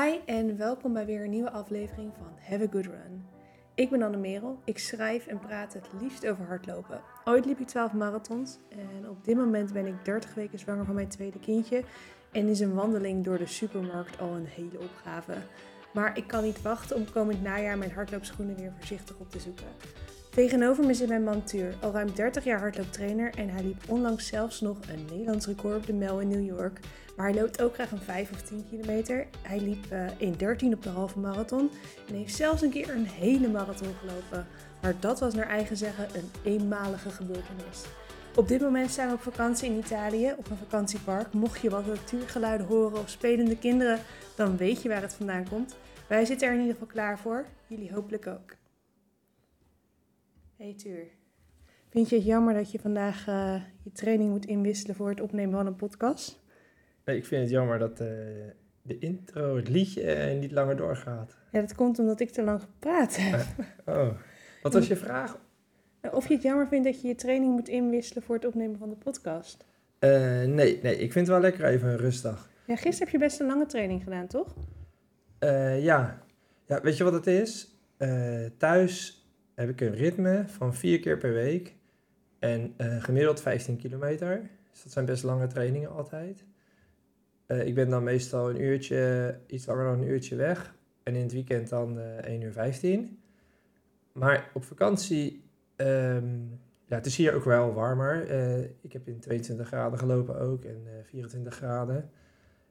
Hi en welkom bij weer een nieuwe aflevering van Have a Good Run. Ik ben Anne Merel. Ik schrijf en praat het liefst over hardlopen. Ooit liep ik 12 marathons en op dit moment ben ik 30 weken zwanger van mijn tweede kindje en is een wandeling door de supermarkt al een hele opgave. Maar ik kan niet wachten om komend najaar mijn hardloopschoenen weer voorzichtig op te zoeken. Tegenover me zit mijn man Tuur, al ruim 30 jaar hardlooptrainer en hij liep onlangs zelfs nog een Nederlands record op de Mel in New York. Maar hij loopt ook graag een 5 of 10 kilometer. Hij liep uh, in 13 op de halve marathon en heeft zelfs een keer een hele marathon gelopen. Maar dat was naar eigen zeggen een eenmalige gebeurtenis. Op dit moment zijn we op vakantie in Italië, op een vakantiepark. Mocht je wat natuurgeluiden horen of spelende kinderen, dan weet je waar het vandaan komt. Wij zitten er in ieder geval klaar voor. Jullie hopelijk ook. Hey Tuur, vind je het jammer dat je vandaag uh, je training moet inwisselen voor het opnemen van een podcast? Nee, ik vind het jammer dat uh, de intro, het liedje, uh, niet langer doorgaat. Ja, dat komt omdat ik te lang gepraat heb. oh, wat was je vraag? Of je het jammer vindt dat je je training moet inwisselen voor het opnemen van de podcast? nee, nee, ik vind het wel lekker even een rustdag. Ja, gisteren heb je best een lange training gedaan, toch? ja. ja, weet je wat het is? thuis heb ik een ritme van vier keer per week en uh, gemiddeld 15 kilometer. Dus dat zijn best lange trainingen altijd. Uh, ik ben dan meestal een uurtje, iets langer dan een uurtje weg. En in het weekend dan uh, 1 uur 15. Maar op vakantie, um, ja, het is hier ook wel warmer. Ik heb in 22 graden gelopen ook en 24 graden.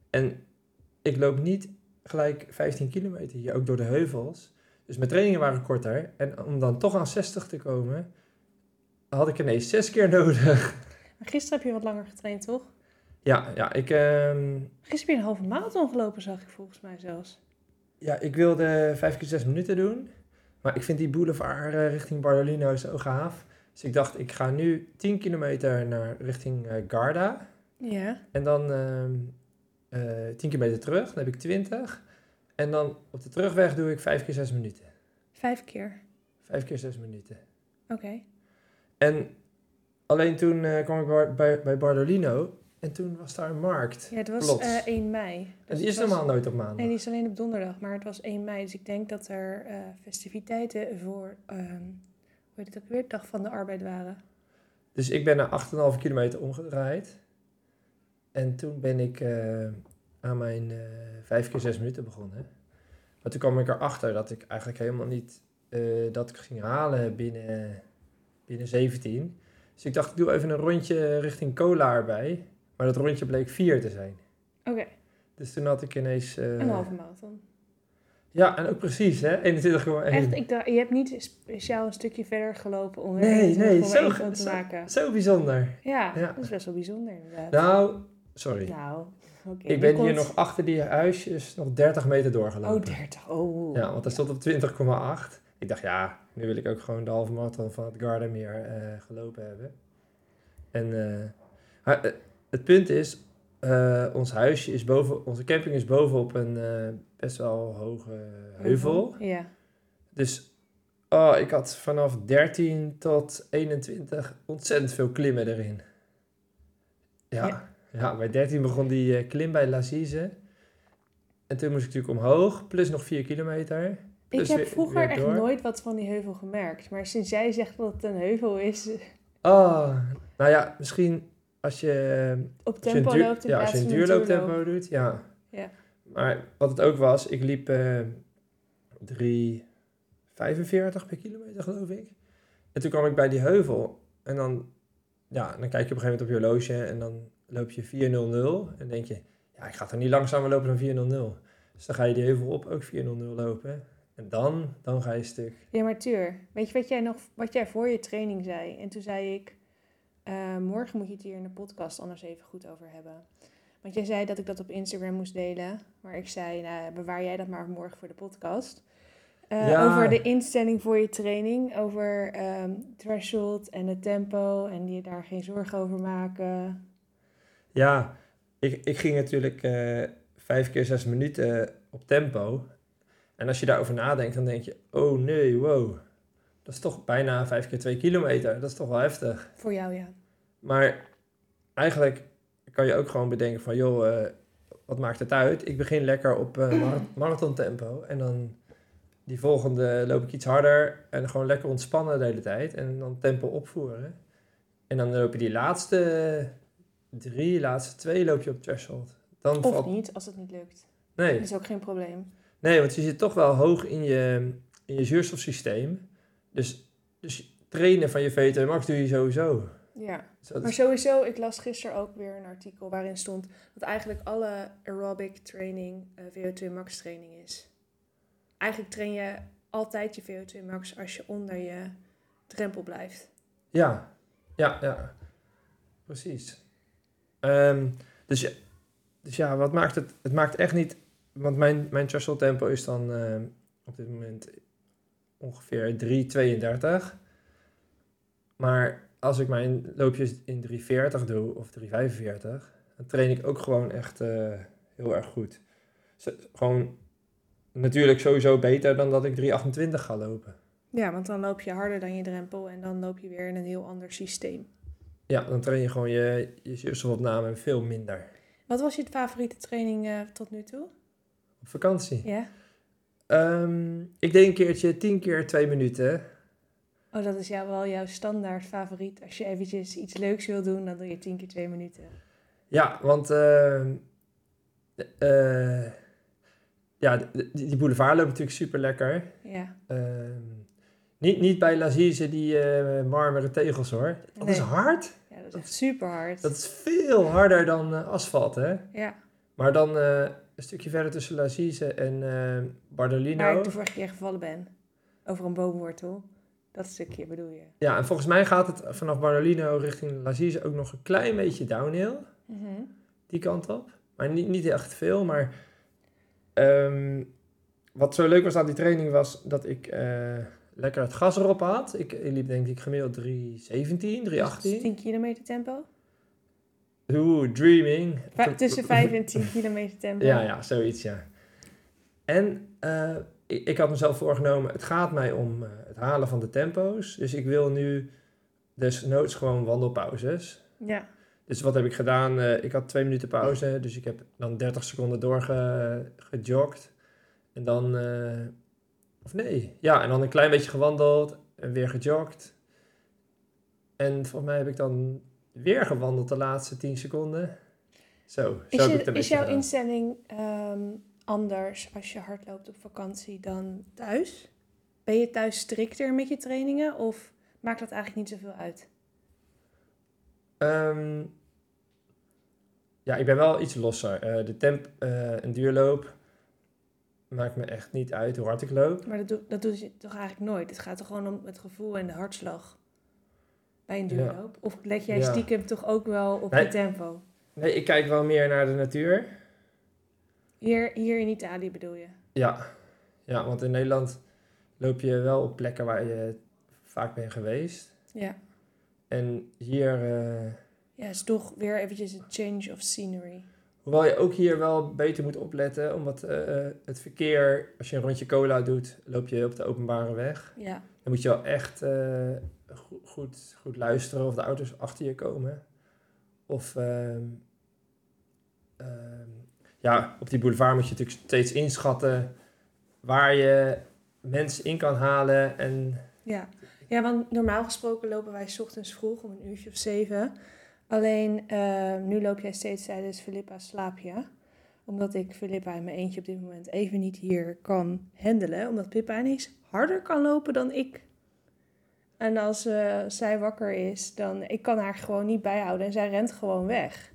En ik loop niet gelijk 15 kilometer hier, ook door de heuvels. Dus mijn trainingen waren korter. En om dan toch aan 60 te komen, had ik ineens zes keer nodig. Maar gisteren heb je wat langer getraind, toch? Ja, ja ik... Um... Gisteren heb je een halve marathon gelopen, zag ik volgens mij zelfs. Ja, ik wilde vijf keer zes minuten doen. Maar ik vind die boulevard uh, richting Bardolino zo gaaf. Dus ik dacht, ik ga nu 10 kilometer naar richting uh, Garda. Ja. En dan uh, 10 kilometer terug, dan heb ik 20. En dan op de terugweg doe ik vijf keer zes minuten. Vijf keer? Vijf keer zes minuten. Oké. Okay. En alleen toen uh, kwam ik bij, bij, bij Bardolino en toen was daar een markt. Ja, het was uh, 1 mei. Dus en die is normaal nooit op maandag. Nee, die is alleen op donderdag, maar het was 1 mei. Dus ik denk dat er uh, festiviteiten voor, um, hoe heet het ook weer, Dag van de Arbeid waren. Dus ik ben naar 8,5 kilometer omgedraaid. En toen ben ik aan mijn vijf keer zes minuten begonnen. Maar toen kwam ik erachter dat ik eigenlijk helemaal niet uh, dat ik ging halen binnen, binnen 17. Dus ik dacht, ik doe even een rondje richting Cola erbij. Maar dat rondje bleek vier te zijn. Oké. Okay. Dus toen had ik ineens... Uh, een halve marathon. Ja, en ook precies, hè? 21,1. Echt, ik dacht, je hebt niet speciaal een stukje verder gelopen om nee, nee, zo, te zo, maken. Zo bijzonder. Ja, ja, dat is best wel bijzonder inderdaad. Nou, sorry. Nou, Okay, ik ben hier nog achter die huisjes nog 30 meter doorgelopen. Oh, 30. Oh. Ja, want hij stond op 20,8. Ik dacht, ja, nu wil ik ook gewoon de halve marathon van het Gardameer uh, gelopen hebben. En uh, het punt is, uh, ons huisje is boven, onze camping is bovenop een best wel hoge heuvel. Ja. Dus oh, ik had vanaf 13 tot 21 ontzettend veel klimmen erin. ja. ja. Ja, bij 13 begon die uh, klim bij Lazise. En toen moest ik natuurlijk omhoog, plus nog 4 kilometer. Ik heb vroeger echt nooit wat van die heuvel gemerkt. Maar sinds jij zegt dat het een heuvel is... Oh, nou ja, misschien als je... Op tempo als je loopt in Ja, als je een duurlooptempo doet, ja. ja. Maar wat het ook was, ik liep uh, 3,45 per kilometer, geloof ik. En toen kwam ik bij die heuvel. En dan, ja, dan kijk je op een gegeven moment op je horloge en dan loop je 4.00 en denk je, ja, ik ga toch niet langzamer lopen dan 4.00. Dus dan ga je die heuvel op ook 4.00 lopen. En dan, dan ga je stuk. Ja, maar Tuur, weet je wat jij, nog, wat jij voor je training zei? En toen zei ik, uh, morgen moet je het hier in de podcast anders even goed over hebben. Want jij zei dat ik dat op Instagram moest delen. Maar ik zei, nou, bewaar jij dat maar morgen voor de podcast. Uh, ja. Over de instelling voor je training. Over um, threshold en het tempo. En je daar geen zorgen over maken. Ja, ik, ik ging natuurlijk uh, vijf keer zes minuten op tempo. En als je daarover nadenkt, dan denk je, oh nee, wow. Dat is toch bijna vijf keer twee kilometer. Dat is toch wel heftig. Voor jou, ja. Maar eigenlijk kan je ook gewoon bedenken van, joh, uh, wat maakt het uit? Ik begin lekker op uh, marathon tempo en dan die volgende loop ik iets harder en gewoon lekker ontspannen de hele tijd en dan tempo opvoeren. En dan loop je die laatste drie, laatste twee loop je op threshold. Dan of niet, als het niet lukt. Nee. Dat is ook geen probleem. Nee, want je zit toch wel hoog in je, in je zuurstofsysteem. Dus, dus trainen van je VO2 max doe je sowieso. Ja, maar sowieso, ik las gisteren ook weer een artikel waarin stond dat eigenlijk alle aerobic training uh, eh, VO2 max training is. Eigenlijk train je altijd je VO2 max als je onder je drempel blijft. Ja, ja, ja. Precies. Ehm, dus, dus ja, wat maakt het? Het maakt echt niet. Want mijn, mijn threshold tempo is dan ehm, op dit moment ongeveer 3,32. Maar als ik mijn loopjes in 3,40 doe of 3,45, dan train ik ook gewoon echt uh, heel erg goed. gewoon natuurlijk sowieso beter dan dat ik 3,28 ga lopen. Ja, want dan loop je harder dan je drempel en dan loop je weer in een heel ander systeem. Ja, dan train je gewoon je, je zuurstofopname veel minder. Wat was je favoriete training uh, tot nu toe? Op vakantie? Ja. Um, ik deed een keertje 10 keer 2 minuten. Oh, dat is jou wel jouw standaard favoriet. Als je eventjes iets leuks wil doen, dan doe je 10 keer 2 minuten. Ja, want uh, uh, ja, die, boulevard loopt natuurlijk super lekker. Ja. Uh, niet, niet bij Lazize die uh, marmeren tegels hoor. Dat is hard. Is echt super hard. Dat is veel harder dan uh, asfalt, hè? Ja. Maar dan uh, een stukje verder tussen Lazize en Bardolino. Waar ik de vorige keer gevallen ben. Over een boomwortel. Dat stukje bedoel je? Ja, en volgens mij gaat het vanaf Bardolino richting Lazize ook nog een klein beetje downhill. Mm -hmm. Die kant op. Maar niet, niet echt veel, maar... Um, wat zo leuk was aan die training was dat ik lekker het gas erop had. Ik, ik liep denk ik gemiddeld 317, 318. 10 kilometer tempo? Oeh, dreaming. Va tussen 5 en 10 kilometer tempo. Ja, ja, zoiets, ja. En uh, ik, ik, had mezelf voorgenomen, het gaat mij om uh, het halen van de tempo's. Dus ik wil nu desnoods gewoon wandelpauzes. Ja. Dus wat heb ik gedaan? Uh, ik had twee minuten pauze, dus ik heb dan 30 seconden doorgejogd. En dan of nee, ja, en dan een klein beetje gewandeld en weer gejogd. En volgens mij heb ik dan weer gewandeld de laatste 10 seconden. Zo, zo is, je, is jouw instelling um, anders als je hardloopt op vakantie dan thuis? Ben je thuis strikter met je trainingen of maakt dat eigenlijk niet zoveel uit? Um, ja, ik ben wel iets losser. Uh, de temp, uh, een duurloop maakt me echt niet uit hoe hard ik loop. Maar dat, doe, dat doe je toch eigenlijk nooit? Het gaat toch gewoon om het gevoel en de hartslag bij een duurloop? Of let jij ja. stiekem toch ook wel op nee, je tempo? Nee, ik kijk wel meer naar de natuur. Hier, hier in Italië bedoel je? Ja. ja, want in Nederland loop je wel op plekken waar je vaak bent geweest. Ja. En hier... Uh, ja, is toch weer eventjes een change of scenery. Hoewel je ook hier wel beter moet opletten, omdat uh, het verkeer, als je een rondje cola doet, loop je op de openbare weg. Ja. Dan moet je wel echt uh, goed, goed luisteren of de auto's achter je komen. Of uh, ja, op die boulevard moet je natuurlijk steeds inschatten waar je mensen in kan halen. En... Ja. ja, want normaal gesproken lopen wij s ochtends vroeg om een uurtje of zeven. Alleen uh, nu loop jij steeds tijdens Filippa's slaapje. Omdat ik Filippa in mijn eentje op dit moment even niet hier kan handelen. Omdat Pippa ineens harder kan lopen dan ik. En als uh, zij wakker is, dan ik kan haar gewoon niet bijhouden en zij rent gewoon weg.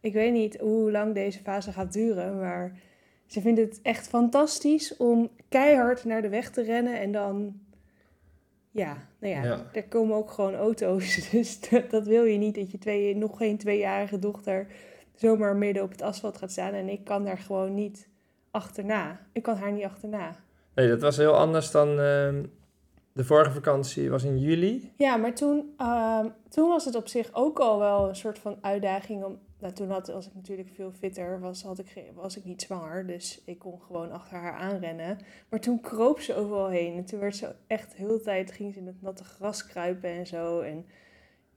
Ik weet niet hoe lang deze fase gaat duren, maar ze vindt het echt fantastisch om keihard naar de weg te rennen en dan ja, nou ja, Ja. er komen ook gewoon auto's. Dus dat, dat wil je niet, dat je twee, nog geen tweejarige dochter zomaar midden op het asfalt gaat staan. En ik kan daar gewoon niet achterna. Ik kan haar niet achterna. Nee, dat was heel anders dan ehm, de vorige vakantie, was in juli. Ja, maar toen, ehm, toen was het op zich ook al wel een soort van uitdaging. Om, nou, toen had, was ik natuurlijk veel fitter, was, had ik, was ik niet zwanger. Dus ik kon gewoon achter haar aanrennen. Maar toen kroop ze overal heen. En toen werd ze echt de hele tijd, ging ze in het natte gras kruipen en zo. En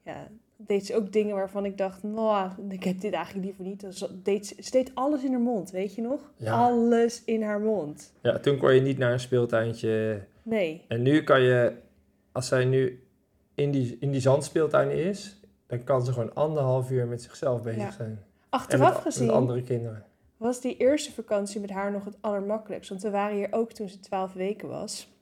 ja, deed ze ook dingen waarvan ik dacht, nou, ik heb dit eigenlijk liever niet. Dus deed ze, ze deed alles in haar mond, weet je nog? Ja. Alles in haar mond. Ja, toen kon je niet naar een speeltuintje. Nee. En nu kan je, als zij nu in die, in die zandspeeltuin is, dan kan ze gewoon anderhalf uur met zichzelf bezig Ja. zijn. En Achteraf met, gezien met andere kinderen. was die eerste vakantie met haar nog het allermakkelijkst. Want we waren hier ook toen ze twaalf weken was.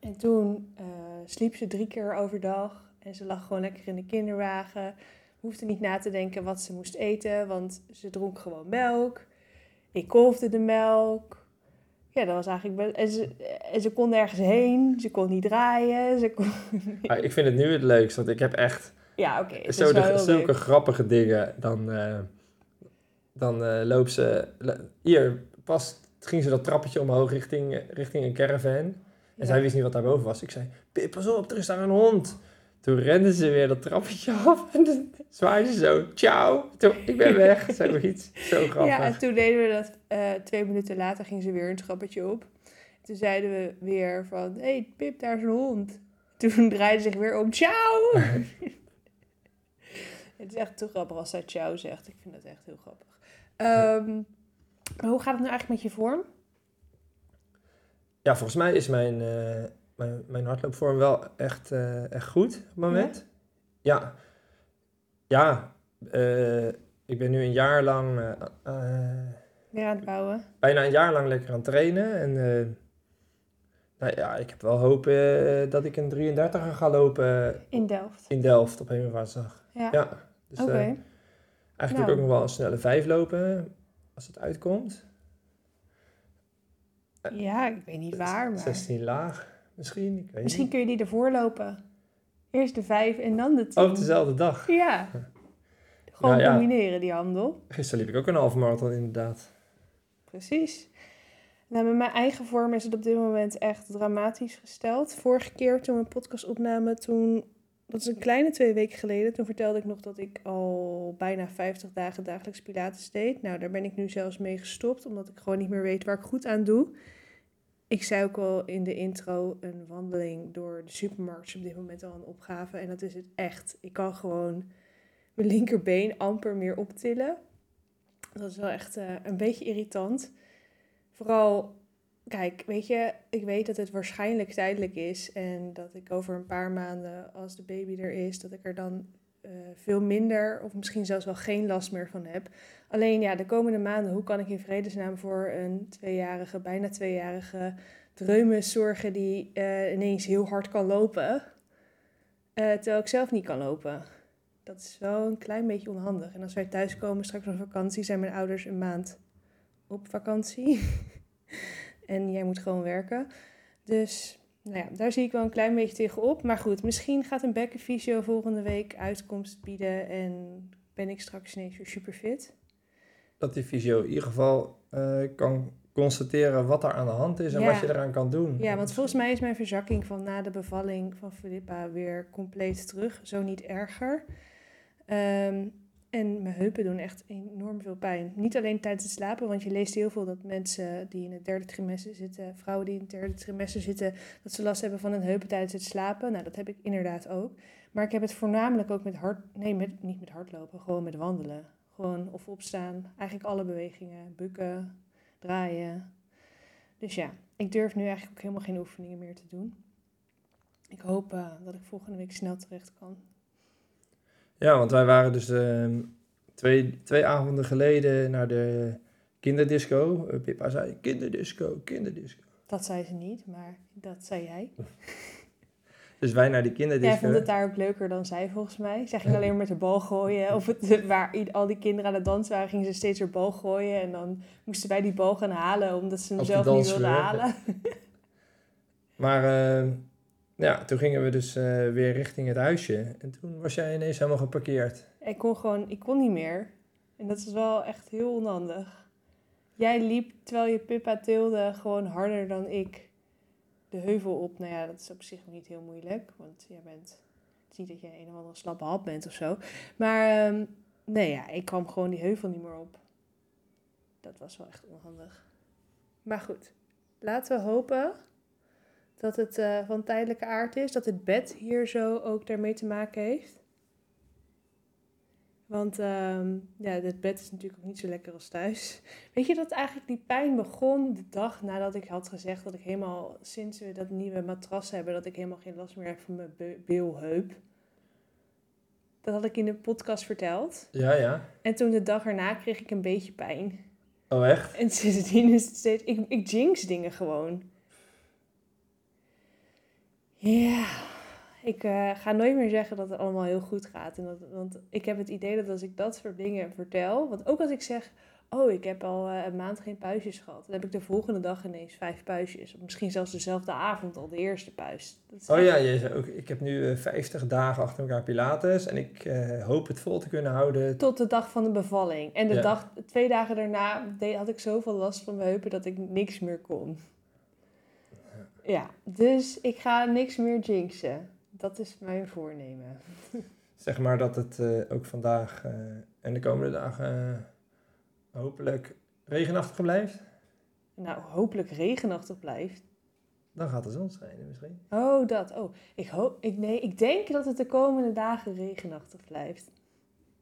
En toen eh, sliep ze drie keer overdag. En ze lag gewoon lekker in de kinderwagen. Hoefde niet na te denken wat ze moest eten, want ze dronk gewoon melk. Ik kolfde de melk. Ja, dat was eigenlijk... En ze, en ze kon nergens heen. Ze kon niet draaien. Ze kon... Maar ik vind het nu het leukst, want ik heb echt Ja, oké. zulke grappige dingen. Dan, eh dan eh, loopt ze... Hier, pas ging ze dat trappetje omhoog richting, richting een caravan. En Ja. zij wist niet wat daarboven was. Ik zei, Pip, pas op, er is daar een hond. Toen rende ze weer dat trappetje af en toen zwaaide ze zo, ciao, toen, ik ben weg. Zoiets, zo grappig. Ja, en toen deden we dat eh, twee minuten later ging ze weer een trappetje op. Toen zeiden we weer van, hé hey, Pip, daar is een hond. Toen draaide ze zich weer om, ciao! Het is echt te grappig als zij ciao zegt. Ik vind dat echt heel grappig. Ehm, hoe gaat het nou eigenlijk met je vorm? Ja, volgens mij is mijn, eh, mijn, mijn hardloopvorm wel echt, eh, echt goed op het moment. Ja. Ja, eh, ik ben nu een jaar lang, Weer aan het bouwen? bijna een jaar lang lekker aan het trainen. En nou ja, ik heb wel hoop dat ik een 33er ga lopen In Delft. in Delft op Hemelvaartsdag. Ja, Ja, dus eh, eigenlijk ik Nou. ook nog wel een snelle 5 lopen als het uitkomt. ja, ik weet niet waar, maar 16 laag misschien, ik weet misschien niet. kun je die ervoor lopen. Eerst de vijf en dan de tien. Op dezelfde dag. Ja. Gewoon Nou ja. combineren die handel. Gisteren liep ik ook een halve marathon inderdaad. Precies. Nou, met mijn eigen vorm is het op dit moment echt dramatisch gesteld. Vorige keer toen we een podcast opnamen, toen, dat is een kleine twee weken geleden, toen vertelde ik nog dat ik al bijna 50 dagen dagelijks pilates deed. Nou, daar ben ik nu zelfs mee gestopt, omdat ik gewoon niet meer weet waar ik goed aan doe. Ik zei ook al in de intro, een wandeling door de supermarkt is op dit moment al een opgave. En dat is het echt. Ik kan gewoon mijn linkerbeen amper meer optillen. Dat is wel echt eh, een beetje irritant. Vooral, kijk, weet je, ik weet dat het waarschijnlijk tijdelijk is. En dat ik over een paar maanden, als de baby er is, dat ik er dan eh, veel minder of misschien zelfs wel geen last meer van heb. Alleen ja, de komende maanden, hoe kan ik in vredesnaam voor een tweejarige, bijna tweejarige dreumes zorgen die eh, ineens heel hard kan lopen, eh, terwijl ik zelf niet kan lopen. Dat is wel een klein beetje onhandig. En als wij thuiskomen straks van vakantie, zijn mijn ouders een maand op vakantie. en jij moet gewoon werken. Dus nou ja, daar zie ik wel een klein beetje tegenop. Maar goed, misschien gaat een bekkenfysio volgende week uitkomst bieden. En ben ik straks ineens weer super fit. Dat die fysio in ieder geval eh, kan constateren wat er aan de hand is en Ja. wat je eraan kan doen. Ja, want volgens mij is mijn verzakking van na de bevalling van Filippa weer compleet terug. Zo niet erger. Ehm, en mijn heupen doen echt enorm veel pijn. Niet alleen tijdens het slapen, want je leest heel veel dat mensen die in het derde trimester zitten, vrouwen die in het derde trimester zitten, dat ze last hebben van hun heupen tijdens het slapen. Nou, dat heb ik inderdaad ook. Maar ik heb het voornamelijk ook met hard, nee, met, niet met hardlopen, gewoon met wandelen. Gewoon of opstaan, eigenlijk alle bewegingen, bukken, draaien. Dus ja, ik durf nu eigenlijk ook helemaal geen oefeningen meer te doen. Ik hoop eh, dat ik volgende week snel terecht kan. Ja, want wij waren dus ehm, twee, twee avonden geleden naar de kinderdisco. Eh, Pippa zei, kinderdisco, kinderdisco. Dat zei ze niet, maar dat zei jij. Dus wij naar die Jij kinderdisco. vond het daar ook leuker dan zij volgens mij. Zij ging alleen maar met de bal gooien. Of het, waar al die kinderen aan het dansen waren, gingen ze steeds haar bal gooien. En dan moesten wij die bal gaan halen, omdat ze hem Op de zelf niet wilden halen. Maar ehm, ja, toen gingen we dus eh, weer richting het huisje. En toen was jij ineens helemaal geparkeerd. Ik kon gewoon, ik kon niet meer. En dat is wel echt heel onhandig. Jij liep terwijl je Pippa tilde gewoon harder dan ik de heuvel op. Nou ja, dat is op zich niet heel moeilijk, want jij bent, het is niet dat je een of andere slappe hap bent of zo. Maar ehm, nee, ja, ik kwam gewoon die heuvel niet meer op. Dat was wel echt onhandig. Maar goed, laten we hopen dat het eh, van tijdelijke aard is. Dat het bed hier zo ook daarmee te maken heeft. Want ehm, ja, het bed is natuurlijk ook niet zo lekker als thuis. Weet je dat eigenlijk die pijn begon de dag nadat ik had gezegd dat ik helemaal, sinds we dat nieuwe matras hebben, dat ik helemaal geen last meer heb van mijn be- beelheup. Dat had ik in de podcast verteld. Ja, ja. En toen de dag erna kreeg ik een beetje pijn. Oh, echt? En sindsdien is het steeds... Ik, ik jinx dingen gewoon. Ja. Ik eh, ga nooit meer zeggen dat het allemaal heel goed gaat. En dat, want ik heb het idee dat als ik dat soort dingen vertel... Want ook als ik zeg... Oh, ik heb al eh, een maand geen puistjes gehad. Dan heb ik de volgende dag ineens vijf puistjes. Of misschien zelfs dezelfde avond al de eerste puist. Oh ja, je zei ook, ik heb nu eh, 50 dagen achter elkaar Pilates en ik hoop het vol te kunnen houden. Tot de dag van de bevalling. En de Ja. dag, twee dagen daarna had ik zoveel last van mijn heupen dat ik niks meer kon. Ja, dus ik ga niks meer jinxen. Dat is mijn voornemen. Zeg maar dat het eh, ook vandaag eh, en de komende dagen eh, hopelijk regenachtig blijft. Nou, hopelijk regenachtig blijft. Dan gaat de zon schijnen misschien. Oh, dat. Oh, ik, hoop, ik, nee, ik denk dat het de komende dagen regenachtig blijft.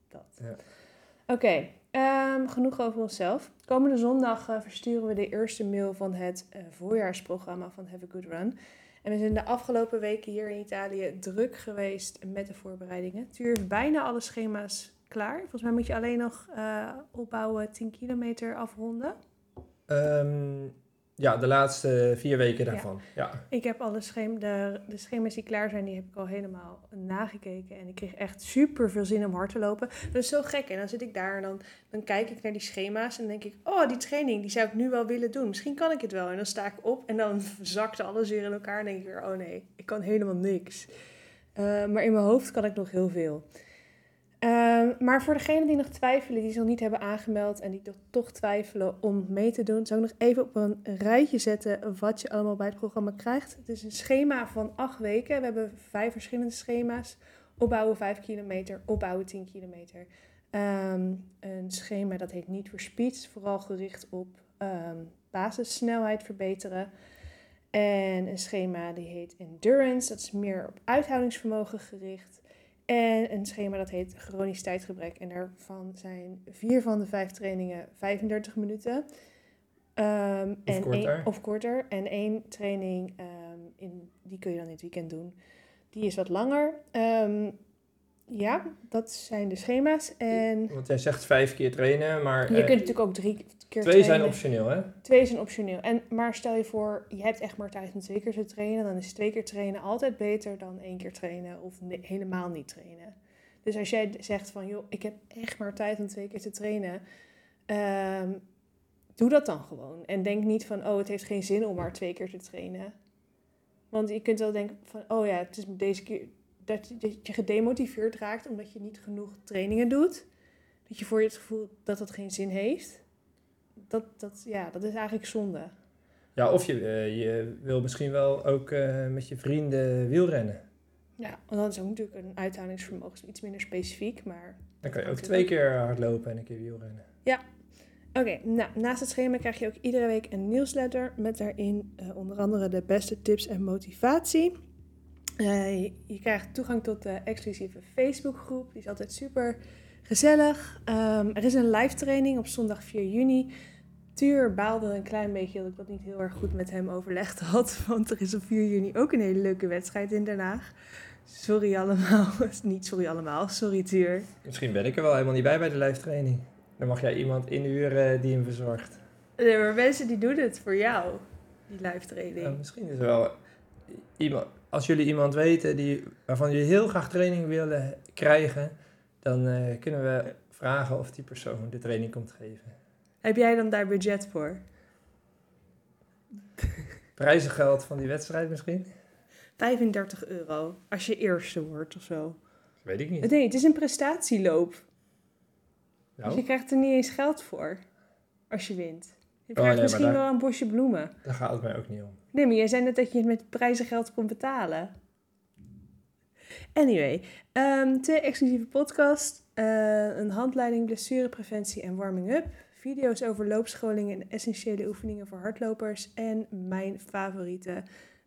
Dat. Ja. Oké, ehm, genoeg over onszelf. Komende zondag eh, versturen we de eerste mail van het eh, voorjaarsprogramma van Have a Good Run. En we zijn de afgelopen weken hier in Italië druk geweest met de voorbereidingen. Tuur heeft bijna alle schema's klaar. Volgens mij moet je alleen nog eh, opbouwen 10 kilometer afronden. Ehm, ja, de laatste vier weken daarvan. Ja. Ik heb alle de, de schema's die klaar zijn, die heb ik al helemaal nagekeken. En ik kreeg echt super veel zin om hard te lopen. Dat is zo gek. En dan zit ik daar en dan, dan kijk ik naar die schema's. En denk ik, oh, die training, die zou ik nu wel willen doen. Misschien kan ik het wel. En dan sta ik op en dan zakt alles weer in elkaar. En denk ik weer, oh nee, ik kan helemaal niks. Eh, maar in mijn hoofd kan ik nog heel veel. Ehm, maar voor degenen die nog twijfelen, die zich nog niet hebben aangemeld en die toch, toch twijfelen om mee te doen, zou ik nog even op een rijtje zetten wat je allemaal bij het programma krijgt. Het is een schema van acht weken. We hebben vijf verschillende schema's. Opbouwen 5 kilometer, opbouwen 10 kilometer. Ehm, een schema dat heet Niet voor Speed, vooral gericht op ehm, basissnelheid verbeteren. En een schema die heet Endurance, dat is meer op uithoudingsvermogen gericht. En een schema dat heet chronisch tijdgebrek. En daarvan zijn vier van de vijf trainingen 35 minuten. Ehm, Of en korter. of korter. En één training, ehm, in, die kun je dan in het weekend doen. Die is wat langer. Ehm, ja, dat zijn de schema's. En Want jij zegt vijf keer trainen, maar je eh, kunt natuurlijk ook drie keer twee zijn trainen. optioneel, hè? Twee zijn optioneel. En, maar stel je voor, je hebt echt maar tijd om twee keer te trainen. Dan is twee keer trainen altijd beter dan één keer trainen of ne- helemaal niet trainen. Dus als jij zegt van, joh, ik heb echt maar tijd om twee keer te trainen. ehm, doe dat dan gewoon. En denk niet van, oh, het heeft geen zin om maar twee keer te trainen. Want je kunt wel denken van, oh ja, het is deze keer dat je, dat je gedemotiveerd raakt omdat je niet genoeg trainingen doet. Dat je voor je het gevoel dat dat geen zin heeft dat, dat, ja, dat is eigenlijk zonde. Ja, of je, eh, je wil misschien wel ook eh, met je vrienden wielrennen. Ja, want dan is ook natuurlijk een uithoudingsvermogen iets minder specifiek, maar... Dan kan je ook twee keer hardlopen en een keer wielrennen. Oké, nou, naast het schema krijg je ook iedere week een nieuwsletter met daarin eh, onder andere de beste tips en motivatie. Eh, je, je krijgt toegang tot de exclusieve Facebookgroep, die is altijd super gezellig. Ehm, er is een live training op zondag 4 juni. Tuur baalde een klein beetje dat ik dat niet heel erg goed met hem overlegd had, want er is op 4 juni ook een hele leuke wedstrijd in Den Haag. Sorry allemaal, niet sorry allemaal, sorry Tuur. Misschien ben ik er wel helemaal niet bij bij de live training. Dan mag jij iemand inhuren die hem verzorgt. Nee, maar mensen die doen het voor jou, die live training. Misschien is er wel iemand. Als jullie iemand weten die, waarvan jullie heel graag training willen krijgen, dan eh, kunnen we vragen of die persoon de training komt geven. Heb jij dan daar budget voor? Prijzengeld van die wedstrijd misschien? 35 euro als je eerste wordt of zo. Weet ik niet. Nee, het is een prestatieloop. Dus je Nou, krijgt er niet eens geld voor als je wint. Je Oh, krijgt nee, misschien daar- wel een bosje bloemen. daar gaat het mij ook niet om. Nee, maar jij zei net dat je het met prijzengeld kon betalen. Anyway, ehm, twee exclusieve podcasts. eh, een handleiding blessurepreventie en warming-up. Video's over loopscholingen en essentiële oefeningen voor hardlopers. En mijn favoriete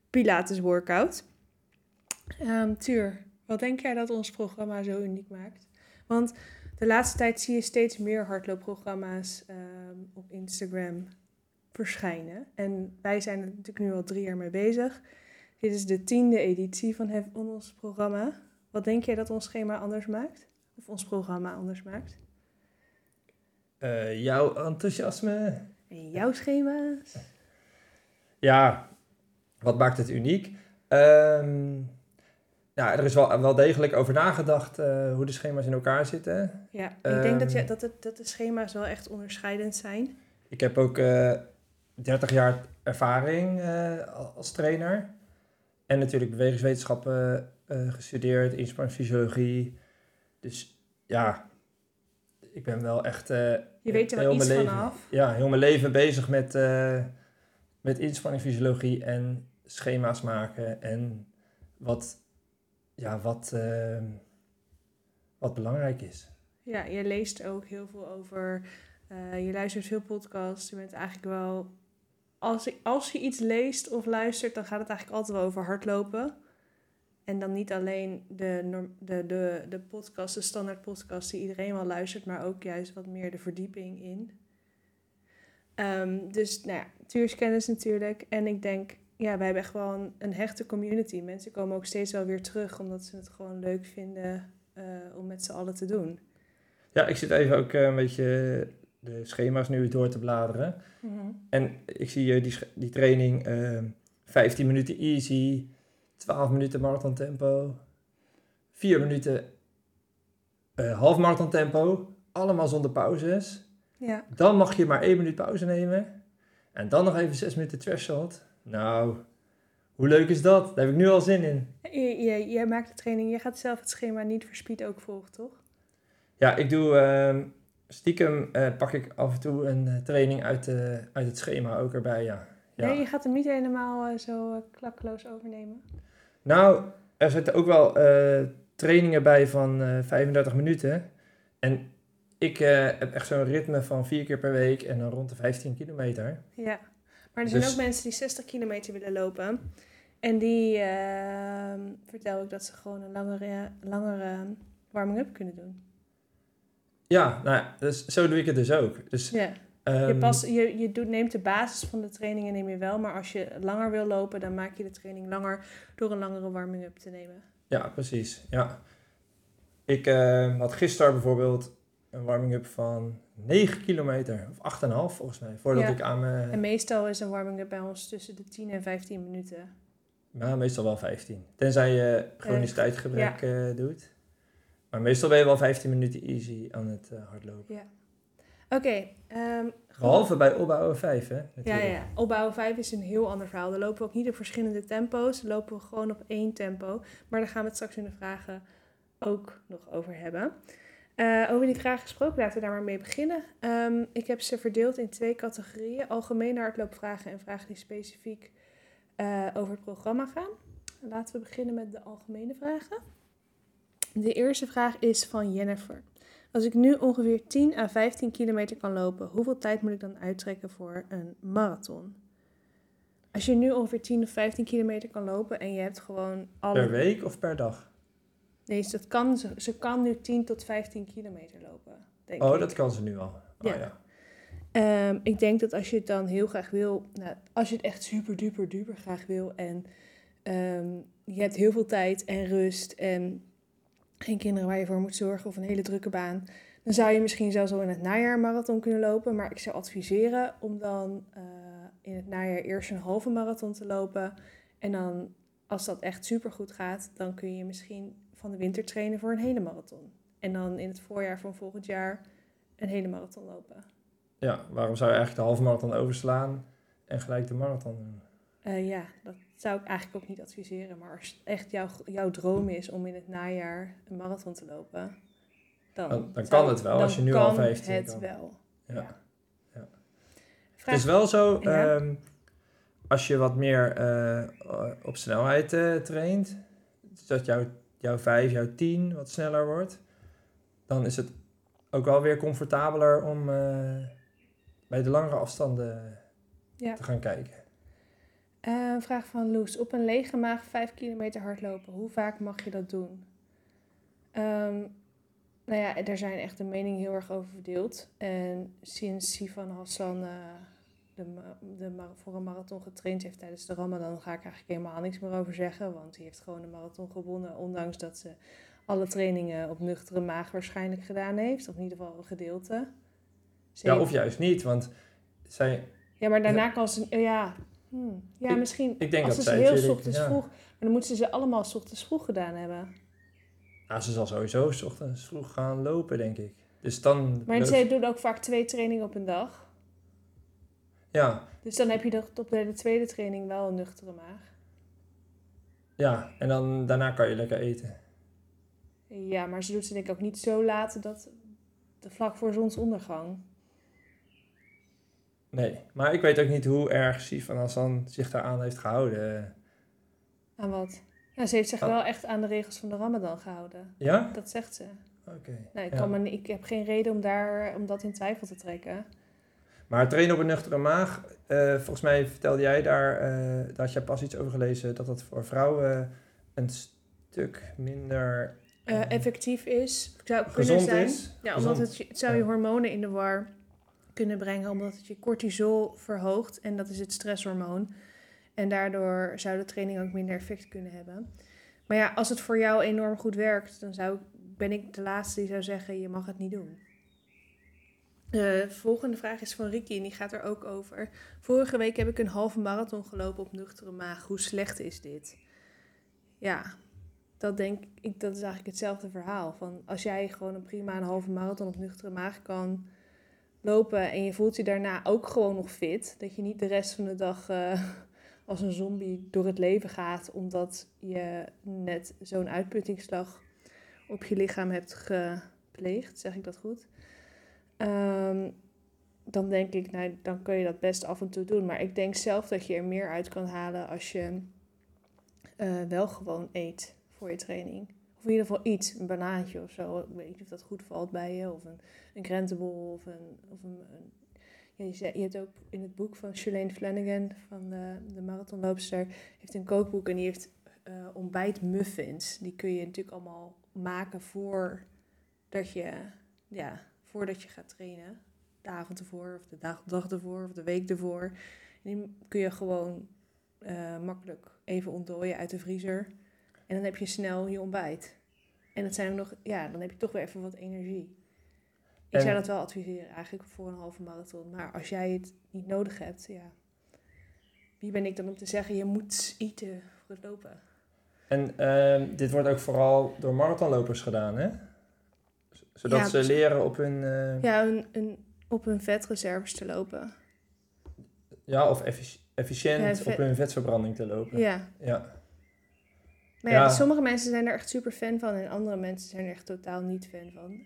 Pilates workout. Ehm Tuur, wat denk jij dat ons programma zo uniek maakt? Want de laatste tijd zie je steeds meer hardloopprogramma's ehm, op Instagram verschijnen. En wij zijn er natuurlijk nu al drie jaar mee bezig. Dit is de tiende editie van ons programma. Wat denk jij dat ons schema anders maakt? Of ons programma anders maakt? Eh, jouw enthousiasme? En jouw schema's? Ja, wat maakt het uniek? Ehm, ja, er is wel, wel degelijk over nagedacht eh, hoe de schema's in elkaar zitten. Ja, ik denk dat, je, Ehm. dat, het, dat de schema's wel echt onderscheidend zijn. Ik heb ook eh 30 jaar ervaring eh, als trainer. En natuurlijk bewegingswetenschappen eh, gestudeerd, inspanningsfysiologie. Dus ja, ik ben wel echt... eh, Je weet er heel wel iets mijn leven- vanaf. Ja, heel mijn leven bezig met, eh met inspanningsfysiologie en schema's maken. En wat, ja, wat, wat belangrijk is. Ja, je leest ook heel veel over. je luistert veel podcasts. Je bent eigenlijk wel. Als, als je iets leest of luistert, dan gaat het eigenlijk altijd wel over hardlopen. En dan niet alleen de, de, de, de podcast, de standaard podcast die iedereen wel luistert, maar ook juist wat meer de verdieping in. Ehm, dus, nou ja, tuurskennis natuurlijk. En ik denk, ja, wij hebben echt wel een, een hechte community. Mensen komen ook steeds wel weer terug, omdat ze het gewoon leuk vinden eh, om met z'n allen te doen. Ja, ik zit even ook eh, een beetje de schema's nu door te bladeren. En ik zie hier die, die training eh 15 minuten easy, 12 minuten marathon tempo, 4 minuten eh half marathon tempo, allemaal zonder pauzes. Ja, Dan mag je maar 1 minuut pauze nemen. En dan nog even 6 minuten threshold. Nou, hoe leuk is dat? Daar heb ik nu al zin in. je, je- jij maakt de training, jij gaat zelf het schema niet voor speed ook volgen, toch? Ja, ik doe ehm, stiekem eh, pak ik af en toe een eh, training uit, eh, uit het schema ook erbij, ja. ja. Nee, je gaat hem niet helemaal eh, zo klakkeloos overnemen. Nou, er zitten ook wel trainingen bij van eh 35 minuten. En ik heb echt zo'n ritme van vier keer per week en dan rond de 15 kilometer. Ja, maar er zijn Dus- ook mensen die 60 kilometer willen lopen. En die ehm vertel ik dat ze gewoon een langere, langere warming-up kunnen doen. Ja, nou ja, dus zo doe ik het dus ook. Dus, Ja, je, ehm, pas, je, je doet, neemt de basis van de trainingen neem je wel, maar als je langer wil lopen, dan maak je de training langer door een langere warming-up te nemen. Ja, precies. Ja. Ik eh, had gisteren bijvoorbeeld een warming-up van 9 kilometer, of 8,5 volgens mij, voordat Ja. ik aan En mijn... meestal is een warming-up bij ons tussen de 10 en 15 minuten. Nou, meestal wel 15. Tenzij je chronisch Eh, tijdgebrek eh, doet. Maar meestal ben je wel 15 minuten easy aan het eh, hardlopen. Ja. Oké. ehm, Behalve bij opbouwen 5, hè? Ja, natuurlijk. ja, ja. Opbouwen 5 is een heel ander verhaal. Daar lopen we ook niet op verschillende tempo's. Daar lopen we gewoon op één tempo. Maar daar gaan we het straks in de vragen ook nog over hebben. Eh, over die vragen gesproken, laten we daar maar mee beginnen. Ehm, ik heb ze verdeeld in twee categorieën. Algemene hardloopvragen en vragen die specifiek eh, over het programma gaan. Laten we beginnen met de algemene vragen. De eerste vraag is van Jennifer. Als ik nu ongeveer 10 à 15 kilometer kan lopen, hoeveel tijd moet ik dan uittrekken voor een marathon? Als je nu ongeveer 10 of 15 kilometer kan lopen en je hebt gewoon alle... Per week of per dag? Nee, dus dat kan, ze, ze kan nu 10 tot 15 kilometer lopen, denk Oh, ik. dat kan ze nu al. Oh, Ja. ja. Ehm, ik denk dat als je het dan heel graag wil, nou, als je het echt super duper duper graag wil en ehm, je hebt heel veel tijd en rust en geen kinderen waar je voor moet zorgen of een hele drukke baan, dan zou je misschien zelfs al in het najaar een marathon kunnen lopen. Maar ik zou adviseren om dan eh, in het najaar eerst een halve marathon te lopen. En dan, als dat echt super goed gaat, dan kun je misschien van de winter trainen voor een hele marathon. En dan in het voorjaar van volgend jaar een hele marathon lopen. Ja, waarom zou je eigenlijk de halve marathon overslaan en gelijk de marathon doen? Eh, ja, dat zou ik eigenlijk ook niet adviseren. Maar als het echt jouw, jouw droom is om in het najaar een marathon te lopen, dan, Dan- dan kan het wel, als je nu al kan 15 het kan. wel. Ja. Ja. Ja. Vraag, Het is wel zo, Ja. ehm, als je wat meer eh, op snelheid eh, traint, dat jouw, jouw 5, jouw 10 wat sneller wordt, dan is het ook wel weer comfortabeler om eh, bij de langere afstanden Ja. te gaan kijken. Een vraag van Loes. Op een lege maag 5 kilometer hardlopen. Hoe vaak mag je dat doen? Ehm, Nou ja, er zijn echt de meningen heel erg over verdeeld. En sinds Sifan Hassan eh, de, de, voor een marathon getraind heeft tijdens de Ramadan, ga ik eigenlijk helemaal niks meer over zeggen. Want hij heeft gewoon de marathon gewonnen, ondanks dat ze alle trainingen op nuchtere maag waarschijnlijk gedaan heeft. Of in ieder geval een gedeelte. Ze Ja, heeft- of juist niet, want zij, ja maar daarna kan ze... oh ja, hm, ja Ik- misschien ik denk als dat ze zij... heel ochtends ja. vroeg... Maar dan moeten ze ze allemaal 's ochtends vroeg gedaan hebben. Nou, ze zal sowieso 's ochtends vroeg gaan lopen, denk ik. Dus dan... Maar loopt- ze doen ook vaak twee trainingen op een dag. Ja, Dus dan heb je de, op de tweede training wel een nuchtere maag. ja, en dan daarna kan je lekker eten. Ja, maar ze doet ze denk ik ook niet zo laat dat de vlak voor zonsondergang. Nee, maar ik weet ook niet hoe erg Sifan Hassan zich daaraan heeft gehouden. Aan wat? Ja, ze heeft zich Oh. wel echt aan de regels van de Ramadan gehouden. Ja? Dat zegt ze. Oké. Nou, ik, Ja. kan me, ik heb geen reden om, daar, om dat in twijfel te trekken. Maar trainen op een nuchtere maag, eh, volgens mij vertelde jij daar, eh, daar had jij pas iets over gelezen, dat dat voor vrouwen een stuk minder Eh, eh, effectief is, zou kunnen zijn. is. Ja, Gezond. omdat het, het zou je hormonen in de war kunnen brengen, omdat het je cortisol verhoogt en dat is het stresshormoon. En daardoor zou de training ook minder effect kunnen hebben. Maar ja, als het voor jou enorm goed werkt, dan zou, ben ik de laatste die zou zeggen, je mag het niet doen. De volgende vraag is van Ricky en die gaat er ook over. Vorige week heb ik een halve marathon gelopen op nuchtere maag. Hoe slecht is dit? Ja, dat denk ik, dat is eigenlijk hetzelfde verhaal. Van als jij gewoon een prima een halve marathon op nuchtere maag kan lopen en je voelt je daarna ook gewoon nog fit, dat je niet de rest van de dag eh, als een zombie door het leven gaat omdat je net zo'n uitputtingsslag op je lichaam hebt gepleegd, zeg ik dat goed? Ehm, dan denk ik, nou, dan kun je dat best af en toe doen. Maar ik denk zelf dat je er meer uit kan halen als je eh, wel gewoon eet voor je training. In ieder geval iets, een banaantje of zo. Ik weet niet of dat goed valt bij je. Of een, een krentenbol of een... Of een, je, zei- je hebt ook in het boek van Shalane Flanagan, van de, de marathonloopster, heeft een kookboek en die heeft eh ontbijtmuffins. Die kun je natuurlijk allemaal maken voordat je, ja, voordat je gaat trainen. De avond ervoor, of de dag, dag ervoor, of de week ervoor. En die kun je gewoon eh, makkelijk even ontdooien uit de vriezer. En dan heb je snel je ontbijt. En dat zijn ook nog, ja, dan heb je toch weer even wat energie. Ik En- zou dat wel adviseren eigenlijk voor een halve marathon. Maar als jij het niet nodig hebt, ja. Wie ben ik dan om te zeggen, je moet eten voor het lopen? En ehm, dit wordt ook vooral door marathonlopers gedaan, hè? Zodat Ja, ze leren op hun, eh, ja. Ja, een, een, op hun vetreserves te lopen. of effici- efficiënt Ja, op hun vetverbranding te lopen. Ja. Ja. Maar ja, Ja. sommige mensen zijn er echt super fan van en andere mensen zijn er echt totaal niet fan van.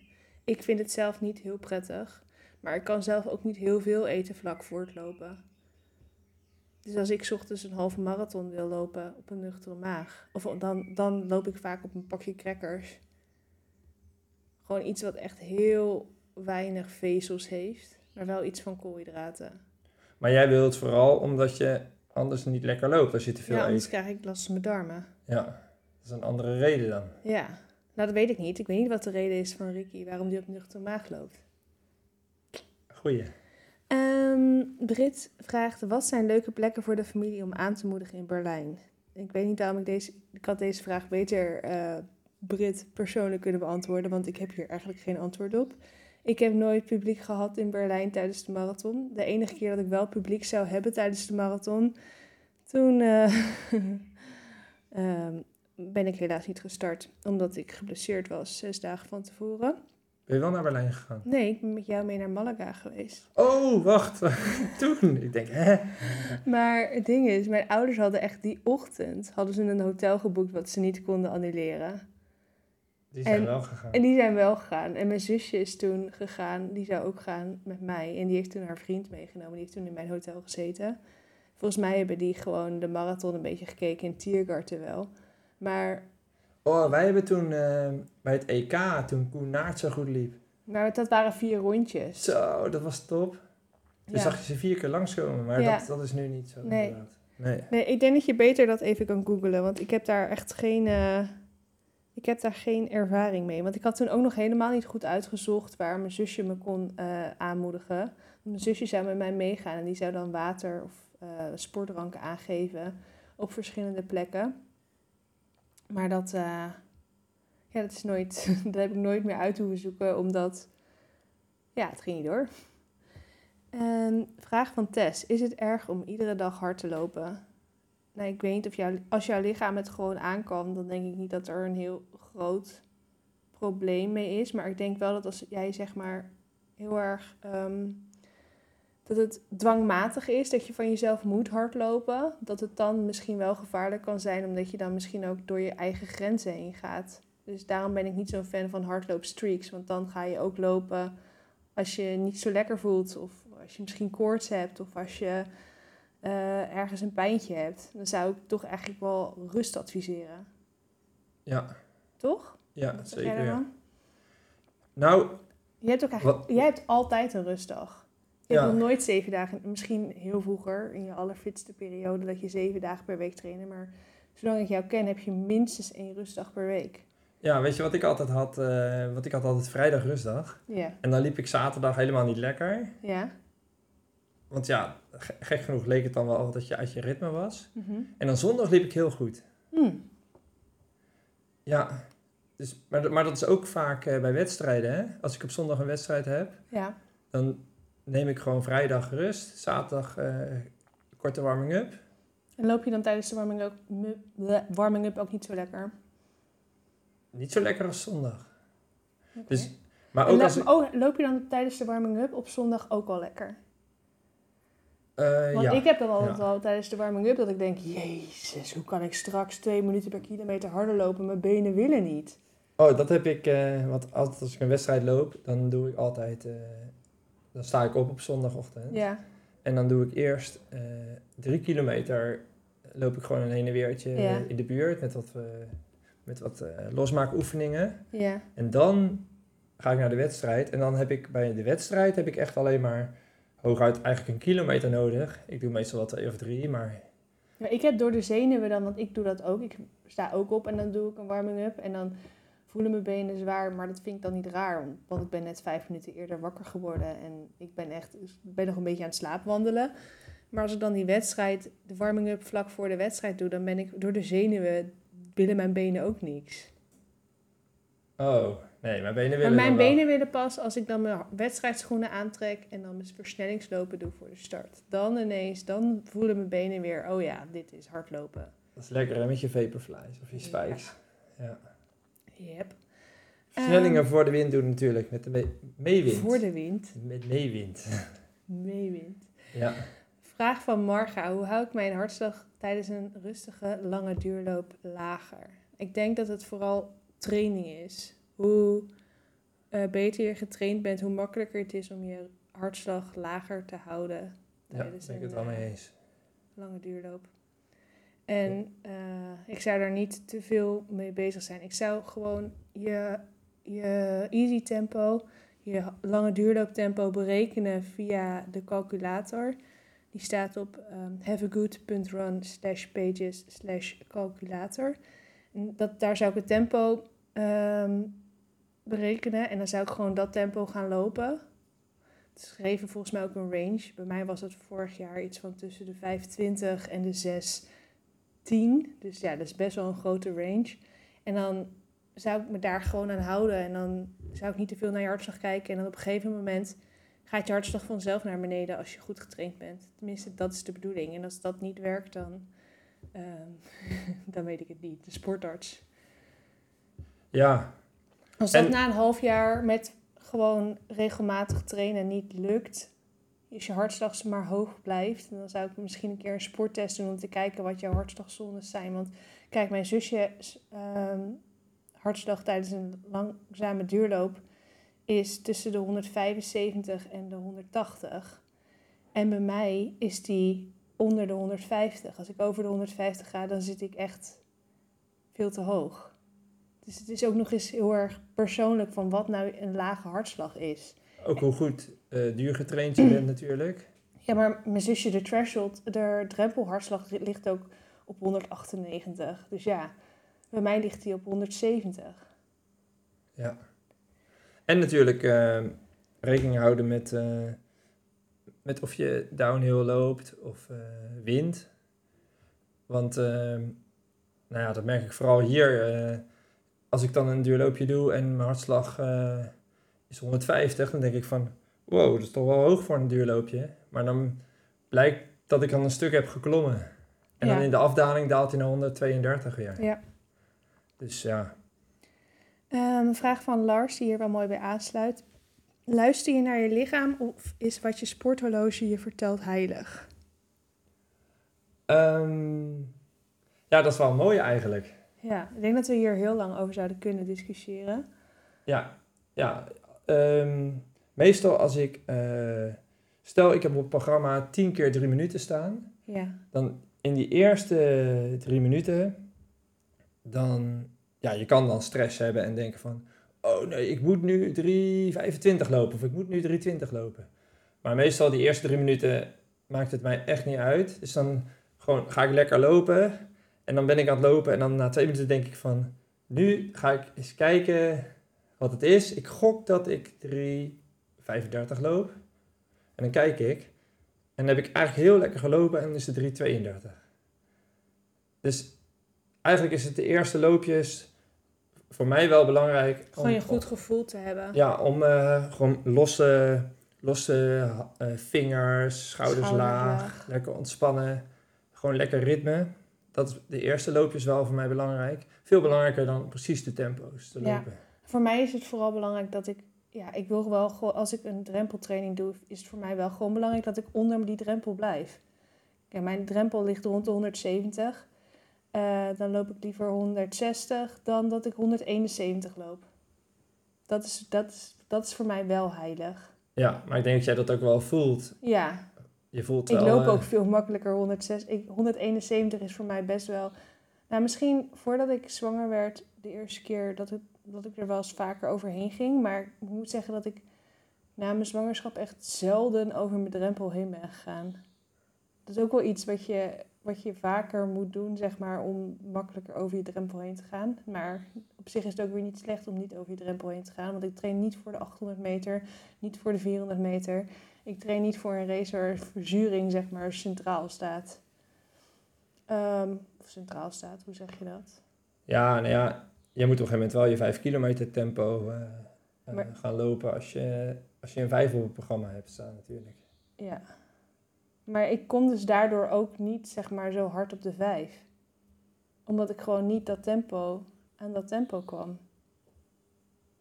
Ik vind het zelf niet heel prettig, maar ik kan zelf ook niet heel veel eten vlak voor het lopen. Dus als ik 's ochtends een halve marathon wil lopen op een nuchtere maag, of dan, dan loop ik vaak op een pakje crackers. Gewoon iets wat echt heel weinig vezels heeft, maar wel iets van koolhydraten. Maar jij wil het vooral omdat je anders niet lekker loopt als je te veel ja, anders eet. krijg ik last van mijn darmen. Ja, dat is een andere reden dan. Ja, nou dat weet ik niet. Ik weet niet wat de reden is van Ricky waarom die op nuchtere maag loopt. Goeie. Ehm Brit vraagt, wat zijn leuke plekken voor de familie om aan te moedigen in Berlijn? Ik weet niet waarom ik deze... Ik had deze vraag beter eh Brit persoonlijk kunnen beantwoorden, want ik heb hier eigenlijk geen antwoord op. Ik heb nooit publiek gehad in Berlijn tijdens de marathon. De enige keer dat ik wel publiek zou hebben tijdens de marathon, toen eh, ehm, ben ik helaas niet gestart, omdat ik geblesseerd was zes dagen van tevoren. Ben je wel naar Berlijn gegaan? Nee, ik ben met jou mee naar Malaga geweest. Oh, wacht. Toen. Ik denk, hè? Maar het ding is, mijn ouders hadden echt die ochtend hadden ze een hotel geboekt wat ze niet konden annuleren. Die zijn En- wel gegaan. En die zijn wel gegaan. En mijn zusje is toen gegaan, die zou ook gaan met mij. En die heeft toen haar vriend meegenomen. Die heeft toen in mijn hotel gezeten. Volgens mij hebben die gewoon de marathon een beetje gekeken in Tiergarten wel. Maar, Oh, wij hebben toen eh, bij het EK, toen Koen Naert zo goed liep. maar dat waren vier rondjes. Zo, dat was top. Toen Ja. zag je ze vier keer langskomen, maar Ja. dat, dat is nu niet zo. Nee. inderdaad. Nee. Nee, ik denk dat je beter dat even kan googlen. Want ik heb daar echt geen, eh, Ik heb daar geen ervaring mee. Want ik had toen ook nog helemaal niet goed uitgezocht waar mijn zusje me kon eh, aanmoedigen. Mijn zusje zou met mij meegaan en die zou dan water of uh, sportdranken aangeven op verschillende plekken. Maar dat, uh, ja, dat, is nooit, dat heb ik nooit meer uit hoeven zoeken, omdat ja, het ging niet door. En vraag van Tess: Is het erg om iedere dag hard te lopen? Nou, ik weet niet of jou, als jouw lichaam het gewoon aankan, dan denk ik niet dat er een heel groot probleem mee is. Maar ik denk wel dat als jij zeg maar heel erg. Um, dat het dwangmatig is, dat je van jezelf moet hardlopen, dat het dan misschien wel gevaarlijk kan zijn, omdat je dan misschien ook door je eigen grenzen heen gaat. Dus daarom ben ik niet zo'n fan van hardloopstreaks, want dan ga je ook lopen als je niet zo lekker voelt, of als je misschien koorts hebt, of als je uh, ergens een pijntje hebt, dan zou ik toch eigenlijk wel rust adviseren. Ja. Toch? Ja, Wat zeker. ja. Nou, Je hebt ook eigenlijk, Wat- jij hebt altijd een rustdag. Je hebt Ja. nog nooit zeven dagen, misschien heel vroeger, in je allerfitste periode, dat je zeven dagen per week trainde. Maar zolang ik jou ken, heb je minstens één rustdag per week. ja, weet je wat ik altijd had? eh, wat ik had altijd vrijdag rustdag. Ja. En dan liep ik zaterdag helemaal niet lekker. Ja. Want ja, ge- gek genoeg leek het dan wel dat je uit je ritme was. Mhm. En dan zondag liep ik heel goed. Hm. Ja, dus, maar, dat- maar dat is ook vaak eh, bij wedstrijden. Hè? Als ik op zondag een wedstrijd heb, Ja. dan neem ik gewoon vrijdag rust. Zaterdag eh, korte warming-up. En loop je dan tijdens de warming-up mu- warming up ook niet zo lekker? Niet zo lekker als zondag. Dus, maar ook als ik... oh, loop je dan tijdens de warming-up op zondag ook al lekker? eh, Want ja. ik heb dan altijd Ja. al tijdens de warming-up dat ik denk... Jezus, hoe kan ik straks twee minuten per kilometer harder lopen? Mijn benen willen niet. Oh, dat heb ik, eh, want altijd als ik een wedstrijd loop, dan doe ik altijd, eh, dan sta ik op op zondagochtend. Ja, En dan doe ik eerst eh, drie kilometer, loop ik gewoon een heen en weertje Ja. in de buurt met wat, eh, met wat eh, losmaakoefeningen. ja. En dan ga ik naar de wedstrijd. En dan heb ik bij de wedstrijd heb ik echt alleen maar hooguit eigenlijk een kilometer nodig. Ik doe meestal wel twee of drie, maar Ja, ik heb door de zenuwen dan, want ik doe dat ook. Ik sta ook op en dan doe ik een warming-up. En dan voelen mijn benen zwaar, maar dat vind ik dan niet raar. want- ik ben net vijf minuten eerder wakker geworden. En ik ben echt, ben nog een beetje aan het slaapwandelen. Maar als ik dan die wedstrijd, de warming-up vlak voor de wedstrijd doe, dan ben ik door de zenuwen, willen mijn benen ook niks. oh, nee, mijn benen Maar willen mijn dan wel. benen willen pas als ik dan mijn wedstrijdschoenen aantrek en dan mijn versnellingslopen doe voor de start. Dan ineens, dan voelen mijn benen weer, oh ja, dit is hardlopen. Dat is lekker hè, met je vaporflies of je spikes. Ja. Yep. Versnellingen voor de wind doen natuurlijk, met de mee- meewind. Voor de wind. Met meewind. Meewind. Ja. Vraag van Marga. Hoe hou ik mijn hartslag tijdens een rustige, lange duurloop lager? Ik denk dat het vooral training is. Hoe eh, beter je getraind bent, hoe makkelijker het is om je hartslag lager te houden Ja, tijdens ben ik een het wel mee eh, eens. lange duurloop. En eh, ik zou daar niet te veel mee bezig zijn. Ik zou gewoon je, je easy tempo, je lange duurlooptempo berekenen via de calculator. Die staat op um, haveagood.run slash pages slash calculator. En dat, daar zou ik het tempo ehm, berekenen en dan zou ik gewoon dat tempo gaan lopen. Het schreven volgens mij ook een range. Bij mij was het vorig jaar iets van tussen de 25 en de 6, 10. Dus ja, dat is best wel een grote range. En dan zou ik me daar gewoon aan houden. En dan zou ik niet te veel naar je hartslag kijken. En dan op een gegeven moment gaat je hartslag vanzelf naar beneden als je goed getraind bent. Tenminste, dat is de bedoeling. En als dat niet werkt, dan, ehm, dan weet ik het niet. De sportarts. Ja, Als dat En- na een half jaar met gewoon regelmatig trainen niet lukt, als je hartslag maar hoog blijft, dan zou ik misschien een keer een sporttest doen om te kijken wat jouw hartslagzones zijn. Want kijk, mijn zusje ehm, hartslag tijdens een langzame duurloop is tussen de 175 en de 180. En bij mij is die onder de 150. Als ik over de 150 ga, dan zit ik echt veel te hoog. Dus het is ook nog eens heel erg persoonlijk van wat nou een lage hartslag is. Ook hoe goed eh duur getraind je bent natuurlijk. Ja, maar mijn zusje, de threshold, de drempelhartslag ligt ook op 198. Dus ja, Bij mij ligt hij op 170. Ja. En natuurlijk eh, rekening houden met, eh, met of je downhill loopt of eh wind. Want eh, nou ja, dat merk ik vooral hier. als ik dan een duurloopje doe en mijn hartslag is 150, dan denk ik van... Wow, dat is toch wel hoog voor een duurloopje. Maar dan blijkt dat ik dan een stuk heb geklommen. En Ja. dan in de afdaling daalt hij naar 132 weer. Ja. Dus ja, Ehm, een vraag van Lars, die hier wel mooi bij aansluit. Luister je naar je lichaam of is wat je sporthorloge je vertelt heilig? Ehm, ja, dat is wel mooi eigenlijk. Ja, ik denk dat we hier heel lang over zouden kunnen discussiëren. Ja, ja. Ehm, meestal als ik... eh, stel, ik heb op het programma 10 keer 3 minuten staan. Ja, Dan in die eerste drie minuten... Dan... Ja, je kan dan stress hebben en denken van... Oh nee, ik moet nu 3.25 lopen of ik moet nu 3.20 lopen. Maar meestal die eerste drie minuten maakt het mij echt niet uit. Dus dan gewoon ga ik lekker lopen. En dan ben ik aan het lopen en dan na twee minuten denk ik van... Nu ga ik eens kijken wat het is. Ik gok dat ik 3.35 loop. En dan kijk ik. En dan heb ik eigenlijk heel lekker gelopen en dan is het 3.32. Dus eigenlijk is het de eerste loopjes voor mij wel belangrijk. gewoon je goed gevoel te hebben. Ja, om eh, gewoon losse, losse eh, vingers, schouders, Schouders laag, laag. lekker ontspannen. Gewoon lekker ritme. Dat is de eerste loopjes wel voor mij belangrijk. Veel belangrijker dan precies de tempo's te Ja. Voor mij is het vooral belangrijk dat ik, ja, ik wil wel gewoon, als ik een drempeltraining doe, is het voor mij wel gewoon belangrijk dat ik onder die drempel blijf. Ja, mijn drempel ligt rond de 170. Eh, dan loop ik liever 160 dan dat ik 171 loop. Dat is, dat is, dat is voor mij wel heilig. Ja, maar ik denk dat jij dat ook wel voelt. Ja, Je voelt ik wel, loop eh, ook veel makkelijker 106. Ik, 171 is voor mij best wel. Nou, misschien voordat ik zwanger werd, de eerste keer dat, het, dat ik er wel eens vaker overheen ging. Maar ik moet zeggen dat ik na mijn zwangerschap echt zelden over mijn drempel heen ben gegaan. Dat is ook wel iets wat je, wat je vaker moet doen, zeg maar, om makkelijker over je drempel heen te gaan. Maar op zich is het ook weer niet slecht om niet over je drempel heen te gaan. Want ik train niet voor de 800 meter, niet voor de 400 meter. Ik train niet voor een race waar verzuring zeg maar centraal staat. Ehm, of centraal staat, hoe zeg je dat? Ja, nou ja, je moet op een gegeven moment wel je 5 kilometer tempo eh, eh, Maar- gaan lopen als je, als je een 5 op het programma hebt staan natuurlijk. Ja. Maar ik kom dus daardoor ook niet zeg maar zo hard op de vijf. Omdat ik gewoon niet dat tempo aan dat tempo kwam.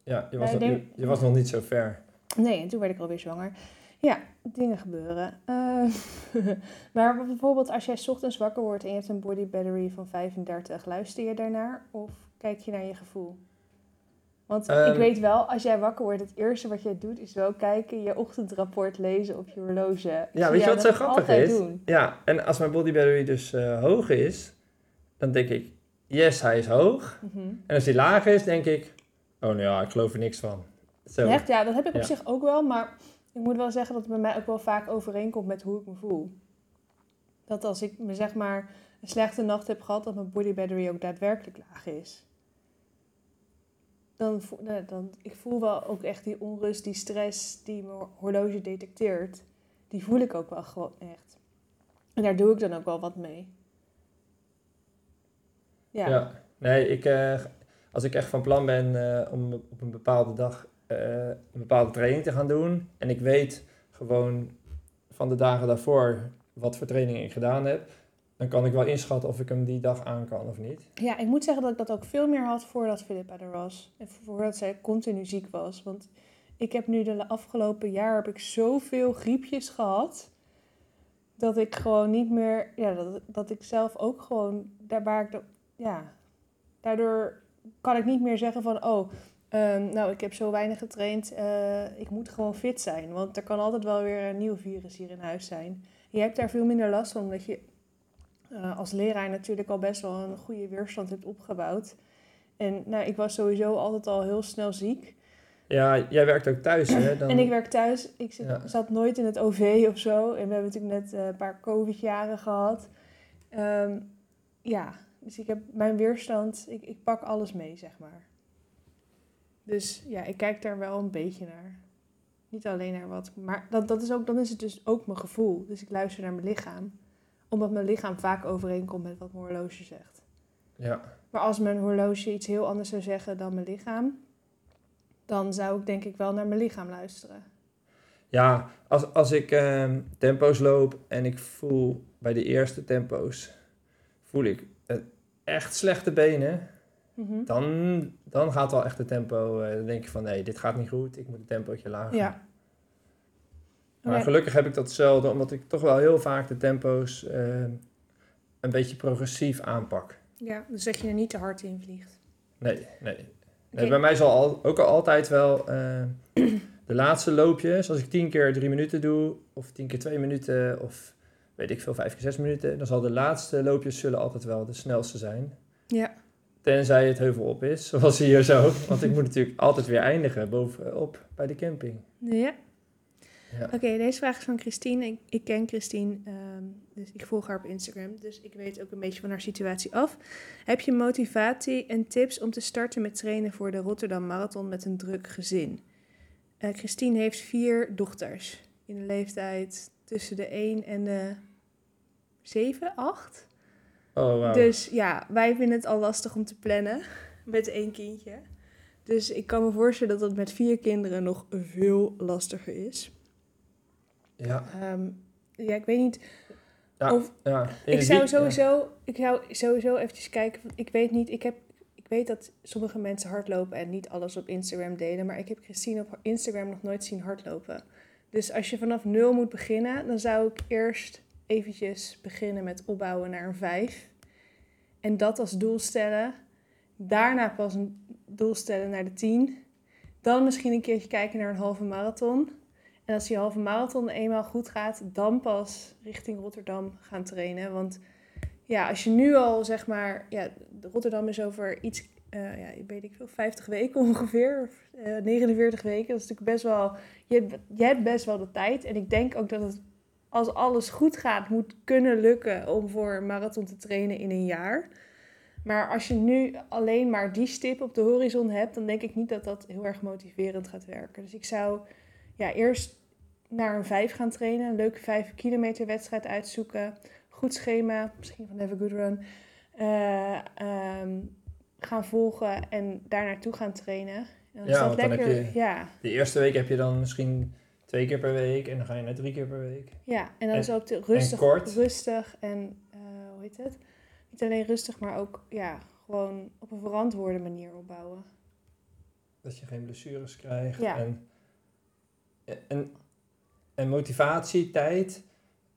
Ja, je was, nog, denk- je, je was nog niet zo ver. Nee, en toen werd ik alweer zwanger. Ja, dingen gebeuren. Eh, maar bijvoorbeeld als jij 's ochtends wakker wordt en je hebt een body battery van 35, luister je daarnaar of kijk je naar je gevoel? Want ik Ehm. weet wel, als jij wakker wordt, het eerste wat jij doet is wel kijken, je ochtendrapport lezen op je horloge. Ja, weet je wat zo grappig is? Doen. Ja, en als mijn body battery dus eh, hoog is, dan denk ik, yes, hij is hoog. Mhm. En als hij laag is, denk ik, oh nou ja, ik geloof er niks van. Zo. Echt? Ja, dat heb ik op Ja. zich ook wel, maar ik moet wel zeggen dat het bij mij ook wel vaak overeenkomt met hoe ik me voel. Dat als ik me zeg maar een slechte nacht heb gehad, dat mijn body battery ook daadwerkelijk laag is. Dan, nou, dan ik voel wel ook echt die onrust, die stress die mijn horloge detecteert. Die voel ik ook wel gewoon echt. En daar doe ik dan ook wel wat mee. Ja. Ja. Nee, ik, eh, als ik echt van plan ben eh, om op een bepaalde dag eh, een bepaalde training te gaan doen. En ik weet gewoon van de dagen daarvoor wat voor training ik gedaan heb. Dan kan ik wel inschatten of ik hem die dag aan kan of niet. Ja, ik moet zeggen dat ik dat ook veel meer had voordat Philippa er was. En voordat zij continu ziek was. Want ik heb nu de afgelopen jaar heb ik zoveel griepjes gehad. Dat ik gewoon niet meer... Ja, dat, dat ik zelf ook gewoon... Daar waar ik... ja, daardoor kan ik niet meer zeggen van... Oh, ehm, nou, ik heb zo weinig getraind. eh, ik moet gewoon fit zijn. Want er kan altijd wel weer een nieuw virus hier in huis zijn. Je hebt daar veel minder last van, omdat je eh, als leraar natuurlijk al best wel een goede weerstand hebt opgebouwd. En nou, ik was sowieso altijd al heel snel ziek. Ja, jij werkt ook thuis, hè? Dan, En ik werk thuis. Ik zit, Ja. zat nooit in het OV of zo. En we hebben natuurlijk net eh, een paar COVID-jaren gehad. Ehm, ja, Dus ik heb mijn weerstand, ik, ik pak alles mee, zeg maar. Dus ja, ik kijk daar wel een beetje naar. Niet alleen naar wat, maar dat, dat is ook, dan is het dus ook mijn gevoel. Dus ik luister naar mijn lichaam. Omdat mijn lichaam vaak overeenkomt met wat mijn horloge zegt. Ja. Maar als mijn horloge iets heel anders zou zeggen dan mijn lichaam, dan zou ik denk ik wel naar mijn lichaam luisteren. Ja, als, als ik ehm, tempo's loop en ik voel bij de eerste tempo's, voel ik eh, echt slechte benen, Mhm. dan, dan gaat wel echt de tempo, eh, dan denk je van nee, dit gaat niet goed, ik moet het tempootje lager. Ja. Maar gelukkig heb ik dat zelden, omdat ik toch wel heel vaak de tempo's eh, een beetje progressief aanpak. Ja, dus dat je er niet te hard in vliegt. Nee, nee. Bij mij zal al, ook al altijd wel eh, de laatste loopjes, als ik tien keer drie minuten doe, of tien keer twee minuten, of weet ik veel, vijf keer zes minuten, dan zal de laatste loopjes zullen altijd wel de snelste zijn. Ja. Tenzij het heuvel op is, zoals hier zo. Want ik moet natuurlijk altijd weer eindigen bovenop bij de camping. Ja. Ja. Oké, deze vraag is van Christine. Ik, ik ken Christine, ehm, dus ik volg haar op Instagram. Dus ik weet ook een beetje van haar situatie af. Heb je motivatie en tips om te starten met trainen voor de Rotterdam Marathon met een druk gezin? Eh, Christine heeft vier dochters in de leeftijd tussen de 1 en de 7, 8. Oh, wauw. Dus ja, wij vinden het al lastig om te plannen met één kindje. Dus ik kan me voorstellen dat het met vier kinderen nog veel lastiger is. Ja, Ehm, ja, ik weet niet. ja, Of- ja. Ik zou sowieso, ik zou sowieso eventjes kijken. want Ik weet niet, ik heb, ik weet dat sommige mensen hardlopen en niet alles op Instagram delen, maar ik heb Christine op Instagram nog nooit zien hardlopen. Dus als je vanaf nul moet beginnen, dan zou ik eerst eventjes beginnen met opbouwen naar een vijf. En dat als doel stellen. Daarna pas een doel stellen naar de 10. Dan misschien een keertje kijken naar een halve marathon. Als die halve marathon eenmaal goed gaat, dan pas richting Rotterdam gaan trainen. Want ja, als je nu al zeg maar, ja, Rotterdam is over iets, eh, ja, weet ik veel, 50 weken ongeveer, of, eh, 49 weken. Dat is natuurlijk best wel, je hebt, je hebt best wel de tijd. En ik denk ook dat het, als alles goed gaat, moet kunnen lukken om voor marathon te trainen in een jaar. Maar als je nu alleen maar die stip op de horizon hebt, dan denk ik niet dat dat heel erg motiverend gaat werken. Dus ik zou ja, eerst naar een 5 gaan trainen, een leuke 5 kilometer wedstrijd uitzoeken, goed schema, misschien van Have a Good Run, eh, ehm, gaan volgen en daar naartoe gaan trainen. En is Ja, dat want dan heb lekker, je- ja, De eerste week heb je dan misschien twee keer per week en dan ga je naar drie keer per week. ja, en dan En- zo op de rustig, kort? rustig en eh, hoe heet het? Niet alleen rustig, maar ook ja, gewoon op een verantwoorde manier opbouwen. Dat je geen blessures krijgt. Ja. En, en, en motivatie, tijd.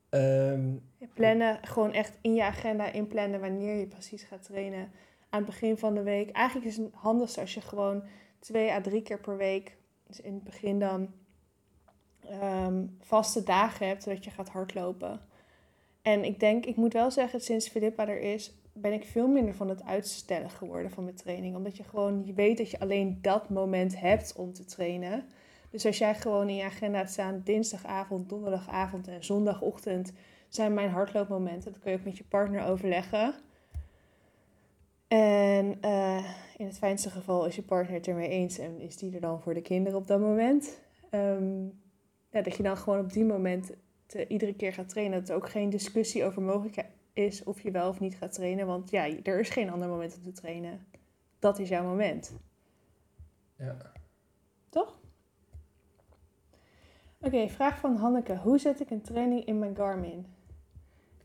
ehm, Plannen, gewoon echt in je agenda inplannen wanneer je precies gaat trainen aan het begin van de week. Eigenlijk is het handigste als je gewoon twee à drie keer per week, dus in het begin dan, ehm, vaste dagen hebt dat je gaat hardlopen. En ik denk, ik moet wel zeggen, sinds Filippa er is, ben ik veel minder van het uitstellen geworden van mijn training. Omdat je gewoon, je weet dat je alleen dat moment hebt om te trainen. Dus als jij gewoon in je agenda hebt staan, dinsdagavond, donderdagavond en zondagochtend zijn mijn hardloopmomenten. Dat kun je ook met je partner overleggen. En eh, in het fijnste geval is je partner het ermee eens en is die er dan voor de kinderen op dat moment. Ehm, ja, dat je dan gewoon op die moment te- iedere keer gaat trainen. Dat er ook geen discussie over mogelijk is of je wel of niet gaat trainen. Want ja, er is geen ander moment om te trainen. Dat is jouw moment. ja. Toch? Oké, vraag van Hanneke. Hoe zet ik een training in mijn Garmin?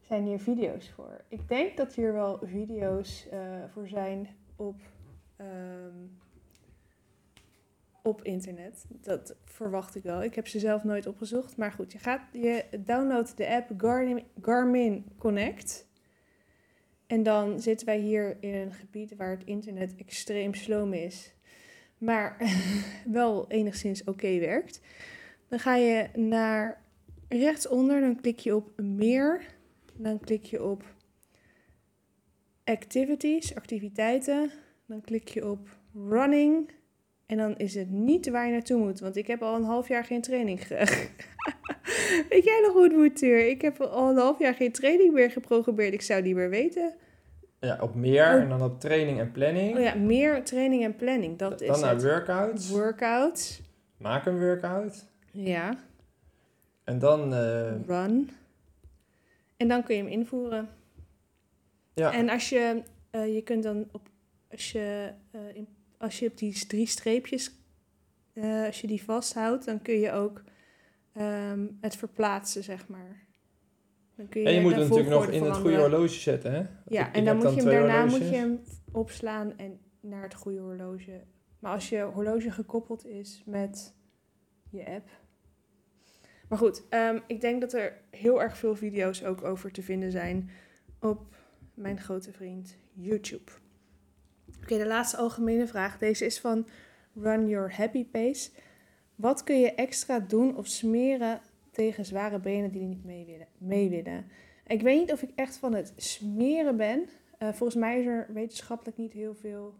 Zijn hier video's voor? Ik denk dat hier wel video's eh, voor zijn op, ehm, op internet. Dat verwacht ik wel. Ik heb ze zelf nooit opgezocht. Maar goed, je, gaat, je downloadt de app Garmin, Garmin Connect. En dan zitten wij hier in een gebied waar het internet extreem sloom is. Maar wel enigszins oké werkt. Dan ga je naar rechtsonder, dan klik je op meer. Dan klik je op activities, activiteiten. Dan klik je op running. En dan is het niet waar je naartoe moet. Want ik heb al een half jaar geen training ge... Weet jij nog hoe het moet, Tuur? Ik heb al een half jaar geen training meer geprogrammeerd. Ik zou niet meer weten Ja, op meer Oh. en dan op training en planning. Oh ja, meer training en planning. Dat is dan naar het. workouts. Workouts. Maak een workout. Ja. En dan, eh, Run. En dan kun je hem invoeren. ja, En als je, eh, je kunt dan op, als je, eh, in, als je op die drie streepjes, als je die vasthoudt, dan kun je ook ehm, het verplaatsen, zeg maar. Dan kun en je moet hem natuurlijk nog in het goede horloge zetten, hè? Ja, Ik- en dan moet je hem daarna moet je hem opslaan en naar het goede horloge. Maar als je horloge gekoppeld is met je app. Maar goed, ehm, ik denk dat er heel erg veel video's ook over te vinden zijn op mijn grote vriend YouTube. Oké, de laatste algemene vraag. Deze is van Run Your Happy Pace. Wat kun je extra doen of smeren tegen zware benen die niet mee willen? Mee willen? Ik weet niet of ik echt van het smeren ben. Eh, volgens mij is er wetenschappelijk niet heel veel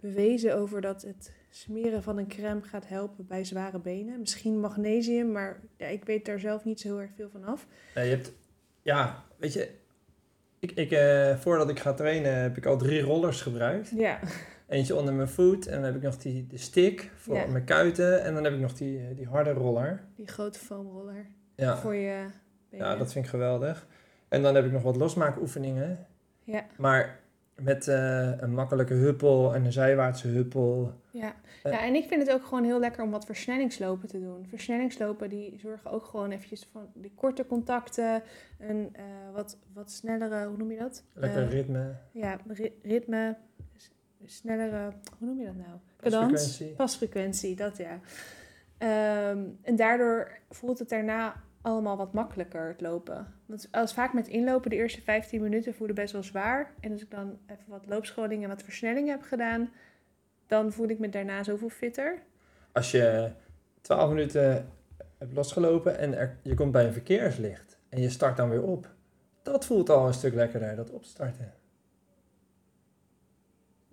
bewezen over dat het smeren van een crème gaat helpen bij zware benen. Misschien magnesium, maar ja, ik weet daar zelf niet zo heel erg veel van af. Ja, je hebt, ja, weet je, ik, ik, eh, voordat ik ga trainen heb ik al drie rollers gebruikt. Ja, Eentje onder mijn voet en dan heb ik nog die, de stick voor Ja. mijn kuiten en dan heb ik nog die, eh, die harde roller. die grote foamroller Ja. voor je benen. ja, dat vind ik geweldig. En dan heb ik nog wat losmaakoefeningen. Ja. Maar met eh, een makkelijke huppel en een zijwaartse huppel. Ja. Eh. ja, en ik vind het ook gewoon heel lekker om wat versnellingslopen te doen. Versnellingslopen die zorgen ook gewoon eventjes van die korte contacten, een eh, wat, wat snellere, hoe noem je dat? Lekker ritme, ja, ri- ritme, snellere, hoe noem je dat nou? Cadans, pasfrequentie. pasfrequentie, dat ja. Ehm, en daardoor voelt het daarna allemaal wat makkelijker, het lopen. Want als vaak met inlopen, de eerste 15 minuten voelen best wel zwaar. En als ik dan even wat loopscholing en wat versnelling heb gedaan, dan voel ik me daarna zoveel fitter. Als je 12 minuten hebt losgelopen en er, je komt bij een verkeerslicht en je start dan weer op. Dat voelt al een stuk lekkerder, dat opstarten.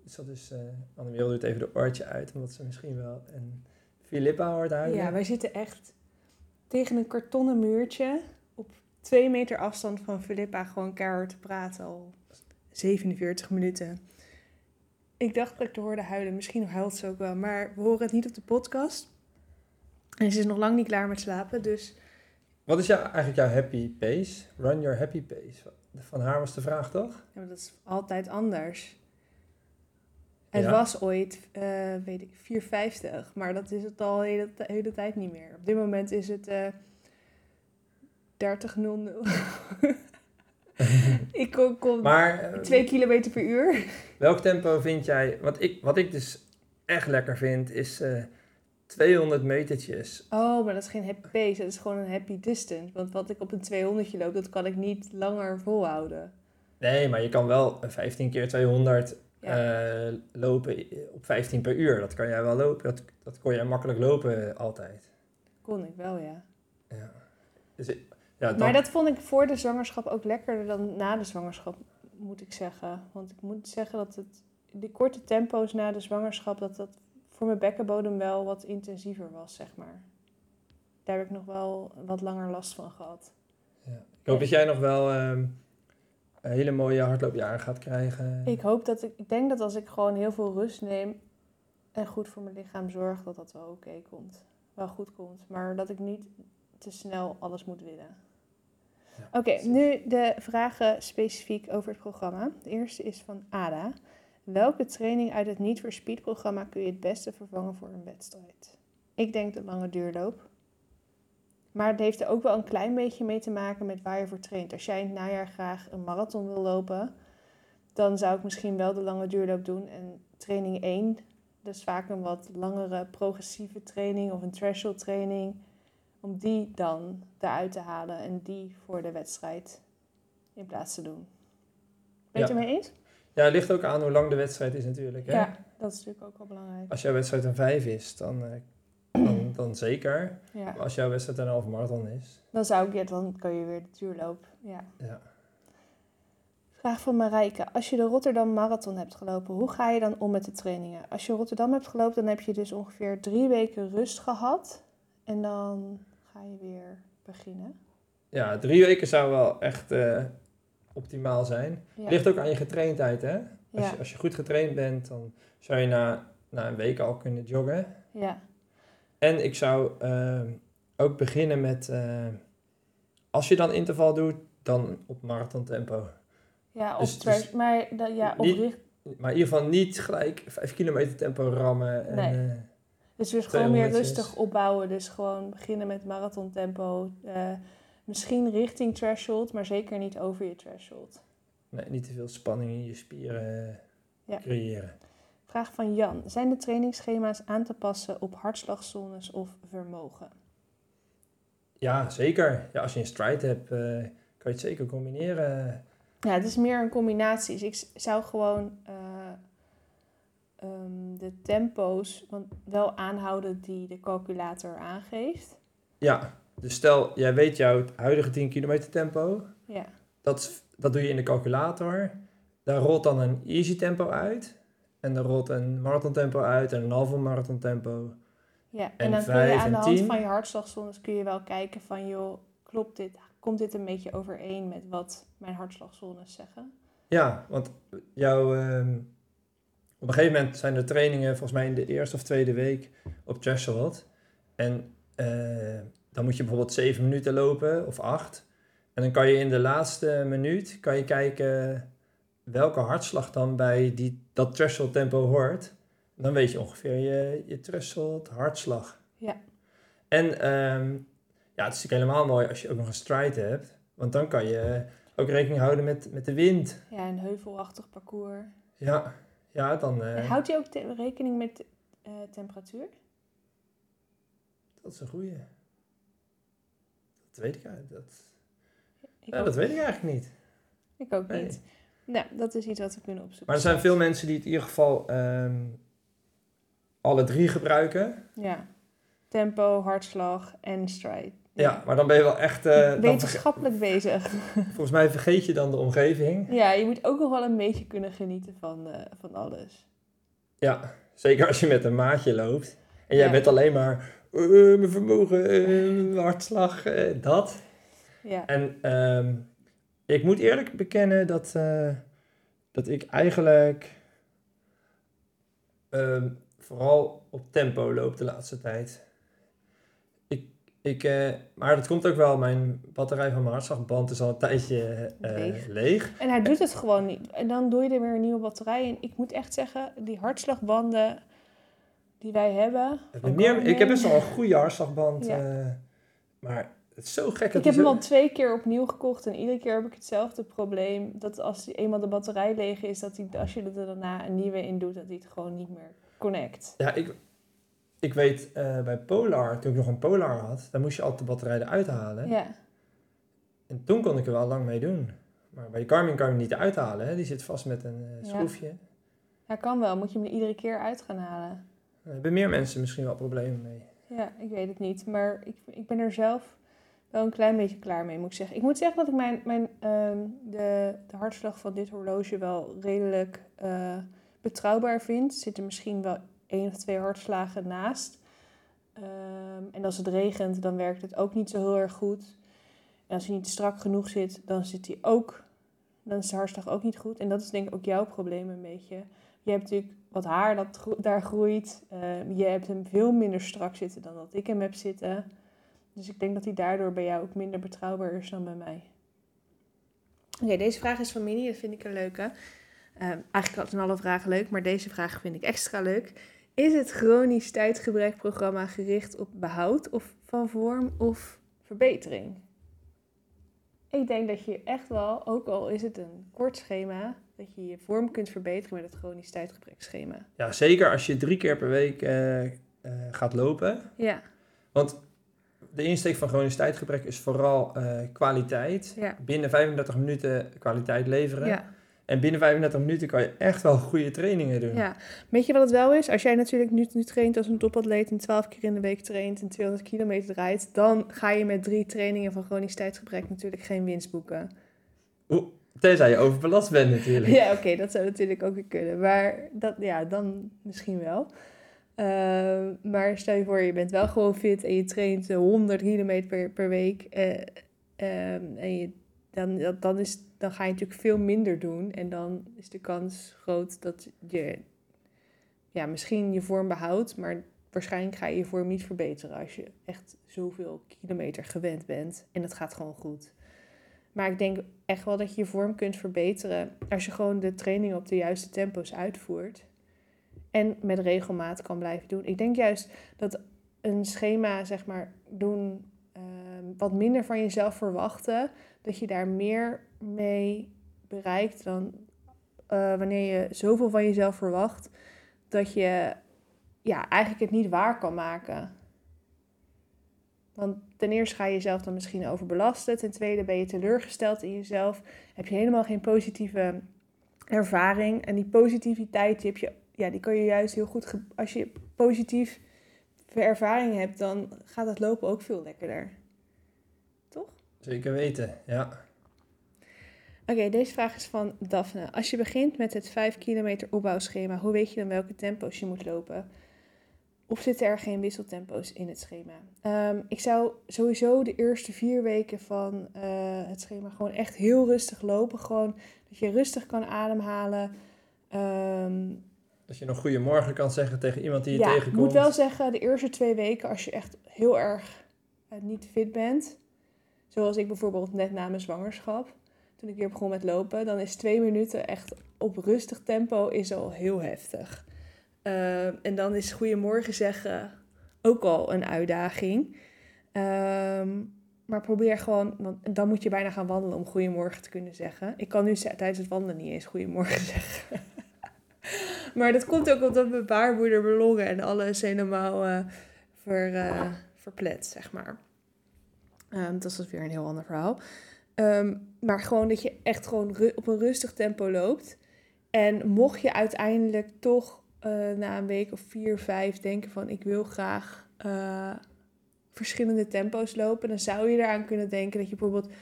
Dus dat is, eh Annemie doet even de oortje uit, omdat ze misschien wel een Filippa hoort huilen. Ja, wij zitten echt tegen een kartonnen muurtje op twee meter afstand van Filippa gewoon keihard te praten al 47 minuten. Ik dacht dat ik te hoorde huilen. Misschien huilt ze ook wel, maar we horen het niet op de podcast. En ze is nog lang niet klaar met slapen, dus Wat is jou, eigenlijk jouw happy pace? Run your happy pace. Van haar was de vraag toch? ja, maar dat is altijd anders. Het Ja. was ooit, eh, weet ik, 4,50, maar dat is het al de hele, hele tijd niet meer. Op dit moment is het eh 30.00. ik kom, kom Maar eh, 2 kilometer per uur. welk tempo vind jij... Wat ik, wat ik dus echt lekker vind, is eh 200 metertjes. Oh, maar dat is geen happy pace, dat is gewoon een happy distance. Want wat ik op een 200 loop, dat kan ik niet langer volhouden. Nee, maar je kan wel een 15 keer 200 Ja. eh, lopen op 15 per uur. Dat kan jij wel lopen. Dat, dat kon jij makkelijk lopen altijd. Kon ik wel, ja. Ja. Dus, ja, dan, Maar dat vond ik voor de zwangerschap ook lekkerder dan na de zwangerschap, moet ik zeggen. Want ik moet zeggen dat het, die korte tempo's na de zwangerschap, dat dat voor mijn bekkenbodem wel wat intensiever was, zeg maar. Daar heb ik nog wel wat langer last van gehad. ja. Ik hoop dat jij nog wel ehm, hele mooie hardloopjaren gaat krijgen. Ik hoop dat ik, ik denk dat als ik gewoon heel veel rust neem en goed voor mijn lichaam zorg, dat dat wel oké komt. Wel goed komt. Maar dat ik niet te snel alles moet willen. Ja, Oké, nu de vragen specifiek over het programma. De eerste is van Ada. Welke training uit het Niet voor Speed programma kun je het beste vervangen voor een wedstrijd? Ik denk de lange duurloop. Maar het heeft er ook wel een klein beetje mee te maken met waar je voor traint. Als jij in het najaar graag een marathon wil lopen, dan zou ik misschien wel de lange duurloop doen. En training 1, dus vaak een wat langere progressieve training of een threshold training, om die dan eruit te halen en die voor de wedstrijd in plaats te doen. Ben je het Ja. ermee eens? Ja, het ligt ook aan hoe lang de wedstrijd is natuurlijk. Hè? Ja, dat is natuurlijk ook wel belangrijk. Als jouw wedstrijd een 5 is, dan, eh, dan, zeker. Ja. Als jouw wedstrijd een half marathon is, Dan zou ik, ja, dan kan je weer de duurloop. Ja. ja. Vraag van Marijke. Als je de Rotterdam Marathon hebt gelopen, hoe ga je dan om met de trainingen? Als je Rotterdam hebt gelopen, dan heb je dus ongeveer drie weken rust gehad. En dan ga je weer beginnen. ja, drie weken zou wel echt eh, optimaal zijn. Ja. Ligt ook aan je getraindheid, hè? Als, Ja. je, als je goed getraind bent, dan zou je na, na een week al kunnen joggen. Ja. En ik zou ehm, ook beginnen met, eh, als je dan interval doet, dan op marathon tempo. Ja, op Dus- dus maar ja, Maar in ieder geval niet gelijk 5 kilometer tempo rammen. En, Nee. eh, dus dus gewoon meer 200 is- rustig opbouwen. Dus gewoon beginnen met marathon tempo. Eh, misschien richting threshold, maar zeker niet over je threshold. nee, niet te veel spanning in je spieren eh, Ja. creëren. Vraag van Jan. Zijn de trainingsschema's aan te passen op hartslagzones of vermogen? Ja, zeker. Ja, als je een stride hebt, eh, kan je het zeker combineren. Ja, het is meer een combinatie. Dus ik zou gewoon eh, ehm, de tempo's want wel aanhouden die de calculator aangeeft. Ja, dus stel, jij weet jouw huidige 10 kilometer tempo. Ja, Dat, dat doe je in de calculator. Daar rolt dan een easy tempo uit. En daar rolt een marathon tempo uit en een halve marathon tempo. ja. En, En dan kun je aan de hand van je hartslagzones kun je wel kijken van joh, klopt dit? Komt dit een beetje overeen met wat mijn hartslagzones zeggen? Ja, want jouw, ehm, op een gegeven moment zijn er trainingen, volgens mij in de eerste of tweede week, op threshold. En eh, dan moet je bijvoorbeeld 7 minuten lopen of 8. En dan kan je in de laatste minuut kan je kijken welke hartslag dan bij die, dat threshold tempo hoort. Dan weet je ongeveer je, je threshold hartslag. Ja. En ehm, ja, het is natuurlijk helemaal mooi als je ook nog een stride hebt. Want dan kan je ook rekening houden met, met de wind. Ja, een heuvelachtig parcours. Ja, ja dan... Houdt je ook te- rekening met eh, temperatuur? dat is een goeie. Dat weet ik eigenlijk. Dat, Ik, ja, dat weet ik eigenlijk niet. ik ook Nee. niet. Nou, dat is iets wat we kunnen opzoeken. Maar er zijn veel mensen die het in ieder geval ehm, alle drie gebruiken. Ja. Tempo, hartslag en stride. Ja, maar dan ben je wel echt... verge- Wetenschappelijk bezig. volgens mij vergeet je dan de omgeving. Ja, je moet ook nog wel een beetje kunnen genieten van, eh, van alles. Ja, zeker als je met een maatje loopt. En jij Ja. bent alleen maar... eh, mijn vermogen, hartslag, dat. Ja. En ehm, ik moet eerlijk bekennen dat, eh, dat ik eigenlijk ehm, vooral op tempo loop de laatste tijd. Ik, ik, eh, maar dat komt ook wel, mijn batterij van mijn hartslagband is al een tijdje eh, Leeg. leeg. En hij doet het gewoon niet. En dan doe je er weer een nieuwe batterij in. Ik moet echt zeggen, die hartslagbanden die wij hebben. Ik heb, van meer, Garmin- ik heb best wel een goede hartslagband, Ja. maar het is zo gek. Ik heb die hem zo- al twee keer opnieuw gekocht en iedere keer heb ik hetzelfde probleem. Dat als die eenmaal de batterij leeg is, dat hij, als je er daarna een nieuwe in doet, dat hij het gewoon niet meer connect. Ja, ik, ik weet eh, bij Polar, toen ik nog een Polar had, dan moest je altijd de batterij eruit halen. Ja, En toen kon ik er wel lang mee doen. Maar bij de Garmin kan je hem niet uithalen. Hè? Die zit vast met een eh, schroefje. ja, kan wel. Moet je hem er iedere keer uit gaan halen. Daar hebben meer mensen misschien wel problemen mee. Ja, ik weet het niet. Maar ik, ik ben er zelf wel een klein beetje klaar mee, moet ik zeggen. Ik moet zeggen dat ik mijn, mijn, ehm, de, de hartslag van dit horloge wel redelijk eh, betrouwbaar vind. Er zitten misschien wel één of twee hartslagen naast. Ehm, en als het regent, dan werkt het ook niet zo heel erg goed. En als hij niet strak genoeg zit, dan zit hij ook. Dan is de hartslag ook niet goed. En dat is denk ik ook jouw probleem een beetje. Je hebt natuurlijk wat haar dat daar groeit. Ehm, je hebt hem veel minder strak zitten dan dat ik hem heb zitten. Dus ik denk dat hij daardoor bij jou ook minder betrouwbaar is dan bij mij. Oké, deze vraag is van Minnie. Dat vind ik een leuke. Ehm, eigenlijk zijn alle vragen leuk, maar deze vraag vind ik extra leuk. Is het chronisch tijdgebrekprogramma gericht op behoud of van vorm of verbetering? Ik denk dat je echt wel, ook al is het een kort schema, dat je je vorm kunt verbeteren met het chronisch tijdgebrekschema. Ja, zeker als je drie keer per week eh, eh, gaat lopen. Ja, Want de insteek van chronisch tijdgebrek is vooral eh, kwaliteit. ja, Binnen 35 minuten kwaliteit leveren. ja. En binnen 35 minuten kan je echt wel goede trainingen doen. Ja, weet je wat het wel is? Als jij natuurlijk nu, nu traint als een topatleet en 12 keer in de week traint en 200 kilometer draait, dan ga je met drie trainingen van chronisch tijdgebrek natuurlijk geen winst boeken. Oeh, tenzij je overbelast bent natuurlijk. Ja, oké, dat zou natuurlijk ook weer kunnen. Maar dat, ja, dan misschien wel. Ehm, maar stel je voor, je bent wel gewoon fit en je traint eh, 100 kilometer per, week. eh, ehm, en je dan, dan, is, dan ga je natuurlijk veel minder doen. En dan is de kans groot dat je ja, misschien je vorm behoudt. Maar waarschijnlijk ga je je vorm niet verbeteren als je echt zoveel kilometer gewend bent. En het gaat gewoon goed. Maar ik denk echt wel dat je je vorm kunt verbeteren als je gewoon de training op de juiste tempo's uitvoert. En met regelmaat kan blijven doen. Ik denk juist dat een schema, zeg maar, doen, ehm, wat minder van jezelf verwachten, dat je daar meer mee bereikt dan uh, wanneer je zoveel van jezelf verwacht, dat je ja, eigenlijk het niet waar kan maken. Want ten eerste ga je jezelf dan misschien overbelasten. Ten tweede ben je teleurgesteld in jezelf. Heb je helemaal geen positieve ervaring. En die positiviteit, die, heb je, ja, die kan je juist heel goed... Als je positief ervaring hebt, dan gaat het lopen ook veel lekkerder. Toch? Zeker weten, ja. Oké, deze vraag is van Daphne. Als je begint met het 5 kilometer opbouwschema, hoe weet je dan welke tempo's je moet lopen? Of zitten er geen wisseltempo's in het schema? Um, ik zou sowieso de eerste vier weken van uh, het schema gewoon echt heel rustig lopen. Gewoon dat je rustig kan ademhalen. Um, dat je nog goedemorgen kan zeggen tegen iemand die je ja, tegenkomt. Ik moet wel zeggen, de eerste twee weken, als je echt heel erg uh, niet fit bent. Zoals ik bijvoorbeeld net na mijn zwangerschap. Toen ik weer begon met lopen. Dan is twee minuten echt op rustig tempo is al heel heftig. Uh, en dan is goedemorgen zeggen ook al een uitdaging. Um, maar probeer gewoon, want dan moet je bijna gaan wandelen om goedemorgen te kunnen zeggen. Ik kan nu tijdens het wandelen niet eens goedemorgen zeggen. Maar dat komt ook omdat mijn baarmoeder, mijn longen en alles helemaal uh, ver, uh, verplet, zeg maar. Um, dat is weer een heel ander verhaal. Um, maar gewoon dat je echt gewoon op een rustig tempo loopt. En mocht je uiteindelijk toch uh, na een week of vier, vijf denken van ik wil graag verschillende tempo's lopen, dan zou je eraan kunnen denken dat je bijvoorbeeld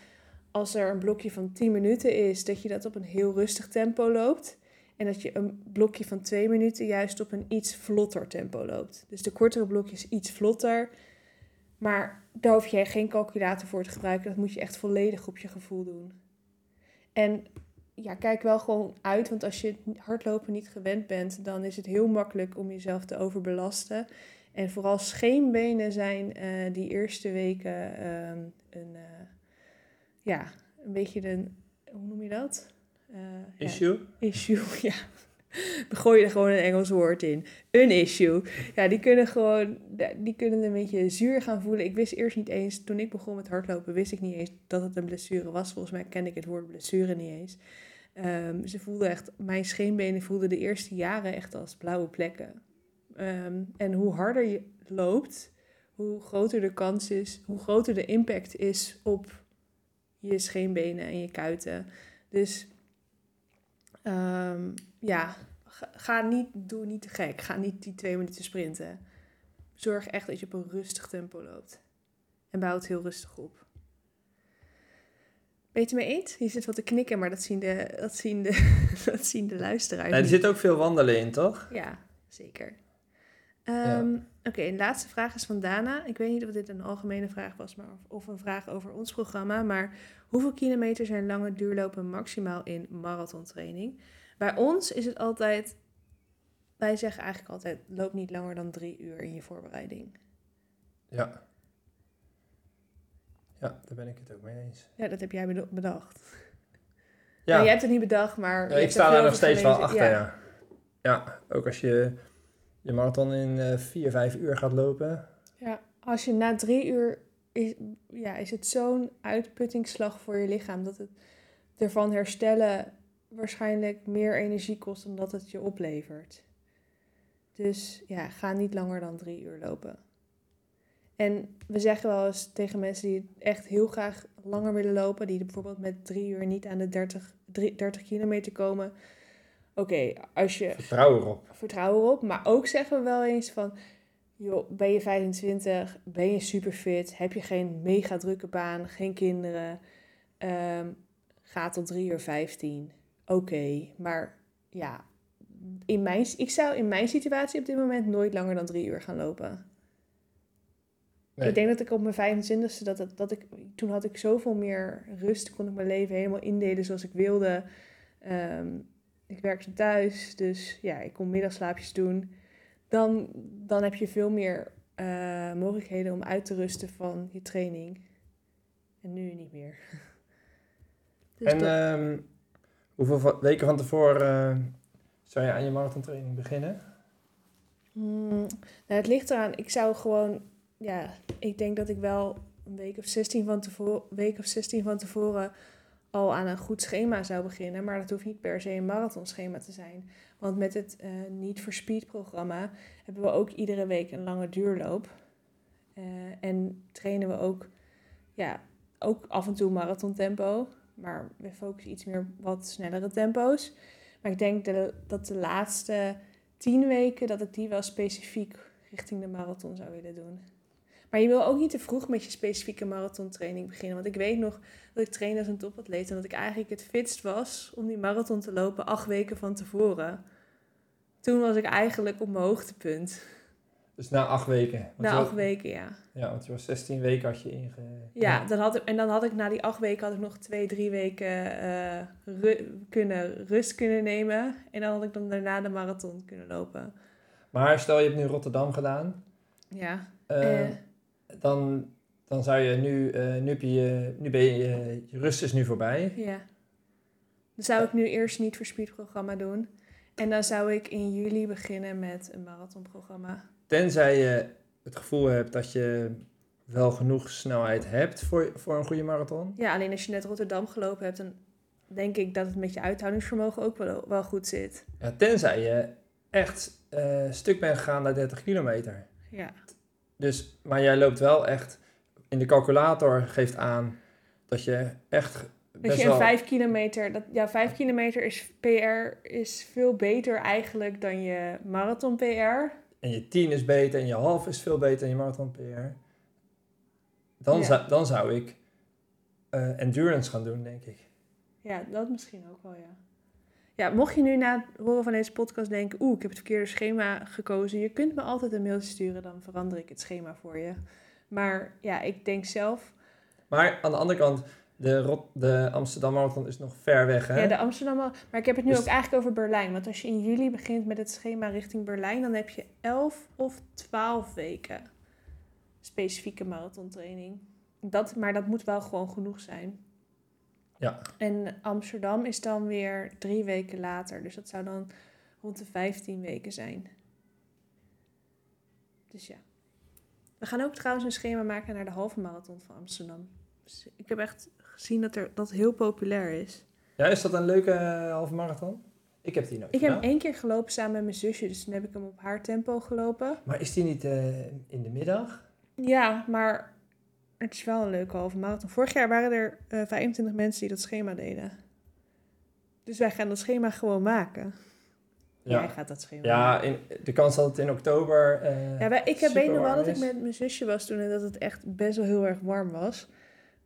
als er een blokje van 10 minuten is, dat je dat op een heel rustig tempo loopt. En dat je een blokje van 2 minuten juist op een iets vlotter tempo loopt. Dus de kortere blokjes iets vlotter. Maar daar hoef je geen calculator voor te gebruiken. Dat moet je echt volledig op je gevoel doen. En ja, kijk wel gewoon uit. Want als je hardlopen niet gewend bent, dan is het heel makkelijk om jezelf te overbelasten. En vooral scheenbenen zijn uh, die eerste weken uh, een, uh, ja, een beetje een, hoe noem je dat? Eh, issue? Ja, issue, ja. Gooi je er gewoon een Engels woord in. Een issue. Ja, die kunnen gewoon, die kunnen een beetje zuur gaan voelen. Ik wist eerst niet eens, toen ik begon met hardlopen, wist ik niet eens dat het een blessure was. Volgens mij kende ik het woord blessure niet eens. Um, ze voelden echt, mijn scheenbenen voelden de eerste jaren echt als blauwe plekken. Um, en hoe harder je loopt, hoe groter de kans is, hoe groter de impact is op je scheenbenen en je kuiten. Dus um, ja, ga, niet, doe niet te gek. Ga niet die twee minuten sprinten. Zorg echt dat je op een rustig tempo loopt. En bouw het heel rustig op. Ben je het mee eens? Je zit wat te knikken, maar dat zien de, dat zien de, dat zien de luisteraars. er zit ook veel wandelen in, toch? Ja, zeker. Um, Oké, okay, de laatste vraag is van Dana. Ik weet niet of dit een algemene vraag was, maar of, of een vraag over ons programma. Maar hoeveel kilometer zijn lange duurlopen maximaal in marathontraining? Bij ons is het altijd, wij zeggen eigenlijk altijd, loop niet langer dan drie uur in je voorbereiding. Ja. Ja, daar ben ik het ook mee eens. Ja, dat heb jij bedacht. Ja. Nou, jij hebt het niet bedacht, maar... Ja, ik sta daar nog steeds wel achter, ja. ja. ja. ook als je je marathon in uh, vier, vijf uur gaat lopen. Ja, als je na drie uur... Is, ja, is het zo'n uitputtingsslag voor je lichaam... dat het ervan herstellen waarschijnlijk meer energie kost... dan dat het je oplevert. Dus ja, ga niet langer dan drie uur lopen. En we zeggen wel eens tegen mensen die echt heel graag langer willen lopen, die bijvoorbeeld met drie uur niet aan de 30, 30 kilometer komen. Oké, als je. Vertrouw erop. Vertrouw erop. Maar ook zeggen we wel eens van. Joh, ben je 25, ben je super fit, heb je geen mega drukke baan, geen kinderen, um, ga tot 3 uur 15. Oké, maar ja, in mijn, ik zou in mijn situatie op dit moment nooit langer dan drie uur gaan lopen. Nee. Ik denk dat ik op mijn 25ste, dat, dat, dat ik, toen had ik zoveel meer rust, kon ik mijn leven helemaal indelen zoals ik wilde. Ehm, ik werkte thuis, dus ja, ik kon middagslaapjes doen. Dan, dan heb je veel meer eh, mogelijkheden om uit te rusten van je training. En nu niet meer. Dus en dat- ehm, hoeveel weken van tevoren eh, zou je aan je marathontraining beginnen? Hmm, nou, het ligt eraan. Ik zou gewoon, ja, ik denk dat ik wel een week of 16 van tevoren, week of 16 van tevoren al aan een goed schema zou beginnen. Maar dat hoeft niet per se een marathonschema te zijn. Want met het eh Niet for Speed programma hebben we ook iedere week een lange duurloop. Eh, en trainen we ook, ja, ook af en toe marathontempo. Maar we focussen iets meer wat snellere tempo's. Maar ik denk de, dat de laatste tien weken dat ik die wel specifiek richting de marathon zou willen doen. Maar je wil ook niet te vroeg met je specifieke marathontraining beginnen. Want ik weet nog dat ik trainde als een topatleet en dat ik eigenlijk het fitst was om die marathon te lopen acht weken van tevoren. Toen was ik eigenlijk op mijn hoogtepunt. Dus na acht weken. Na acht weken, ja. Ja, want je was 16 weken had je inge... Ja, dan had ik, en dan had ik na die acht weken had ik nog twee, drie weken eh, ru- kunnen, rust kunnen nemen. En dan had ik dan daarna de marathon kunnen lopen. Maar stel je hebt nu Rotterdam gedaan. Ja. eh, Eh. Dan, dan zou je nu... eh, nu, je, nu ben je... Je rust is nu voorbij. Ja. Dan zou ik nu eerst niet voor speedprogramma doen. En dan zou ik in juli beginnen met een marathonprogramma. Tenzij je het gevoel hebt dat je wel genoeg snelheid hebt voor, voor een goede marathon. Ja, alleen als je net Rotterdam gelopen hebt, dan denk ik dat het met je uithoudingsvermogen ook wel, wel goed zit. Ja, tenzij je echt eh, stuk bent gegaan naar 30 kilometer. Ja. Dus, maar jij loopt wel echt... In de calculator geeft aan dat je echt Dat je een wel... 5 kilometer, dat, ja, 5 kilometer is PR is veel beter eigenlijk dan je marathon PR. En je 10 is beter en je half is veel beter dan je marathon PR. Dan, Ja. zou, dan zou ik eh, endurance gaan doen, denk ik. Ja, dat misschien ook wel, ja. Ja, mocht je nu na het horen van deze podcast denken... oeh, ik heb het verkeerde schema gekozen... je kunt me altijd een mailtje sturen, dan verander ik het schema voor je. Maar ja, ik denk zelf... Maar aan de andere kant, de, Rot de Amsterdam Marathon is nog ver weg, hè? Ja, de Amsterdam... Maar ik heb het nu Dus- ook eigenlijk over Berlijn. Want als je in juli begint met het schema richting Berlijn... dan heb je 11 of 12 weken specifieke marathontraining. Dat, maar dat moet wel gewoon genoeg zijn. Ja. En Amsterdam is dan weer drie weken later. Dus dat zou dan rond de 15 weken zijn. Dus ja. We gaan ook trouwens een schema maken naar de halve marathon van Amsterdam. Dus ik heb echt gezien dat er, dat heel populair is. Ja, is dat een leuke eh, halve marathon? Ik heb die nooit Ik heb hem één keer gelopen samen met mijn zusje. Dus toen heb ik hem op haar tempo gelopen. Maar is die niet eh, in de middag? Ja, maar het is wel een leuke halve marathon. Vorig jaar waren er eh 25 mensen die dat schema deden. Dus wij gaan dat schema gewoon maken. Jij Ja, gaat dat schema ja in, de kans dat het in oktober... eh, Ja, ik heb weet nog wel dat ik met mijn zusje was toen en dat het echt best wel heel erg warm was.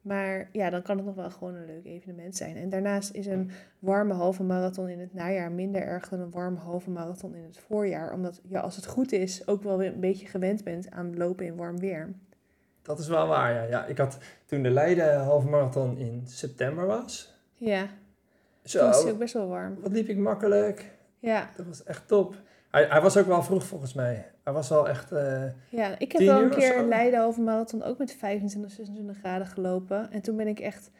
Maar ja, dan kan het nog wel gewoon een leuk evenement zijn. En daarnaast is een warme halve marathon in het najaar minder erg dan een warme halve marathon in het voorjaar. Omdat je, als het goed is, ook wel weer een beetje gewend bent aan lopen in warm weer. Dat is wel waar, ja. ja. Ik had toen de Leiden halve marathon in september was. Ja, toen was het Zo, ook best wel warm. wat liep ik makkelijk. Ja, Dat was echt top. Hij, hij was ook wel vroeg volgens mij. Hij was wel echt... eh, ja ik heb 10 wel een keer zo? Leiden halve marathon ook met 25, 26 graden gelopen. En toen ben ik echt...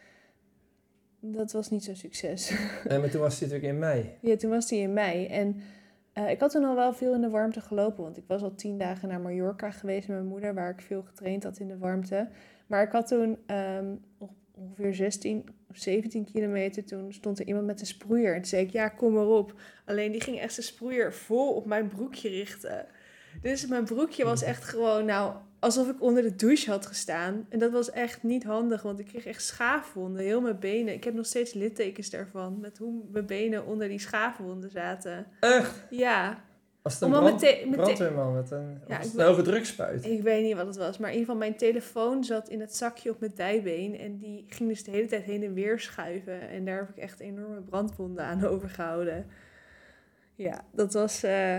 Dat was niet zo'n succes. nee, maar toen was hij natuurlijk in mei. Ja, toen was die in mei. En eh, ik had toen al wel veel in de warmte gelopen. Want ik was al tien dagen naar Mallorca geweest met mijn moeder, waar ik veel getraind had in de warmte. Maar ik had toen ehm, ongeveer 16 of 17 kilometer, toen stond er iemand met een sproeier. En toen zei ik, ja, kom maar op. Alleen die ging echt zijn sproeier vol op mijn broekje richten. Dus mijn broekje was echt gewoon, nou, alsof ik onder de douche had gestaan. En dat was echt niet handig, want ik kreeg echt schaafwonden, heel mijn benen. Ik heb nog steeds littekens daarvan, met hoe mijn benen onder die schaafwonden zaten. Echt? Ja, Was het een Omdat brand, brandweerman met een, Ja, ik hoge drukspuit? ik weet niet wat het was, maar in ieder geval mijn telefoon zat in het zakje op mijn dijbeen. En die ging dus de hele tijd heen en weer schuiven. En daar heb ik echt enorme brandwonden aan overgehouden. Ja, dat was... eh,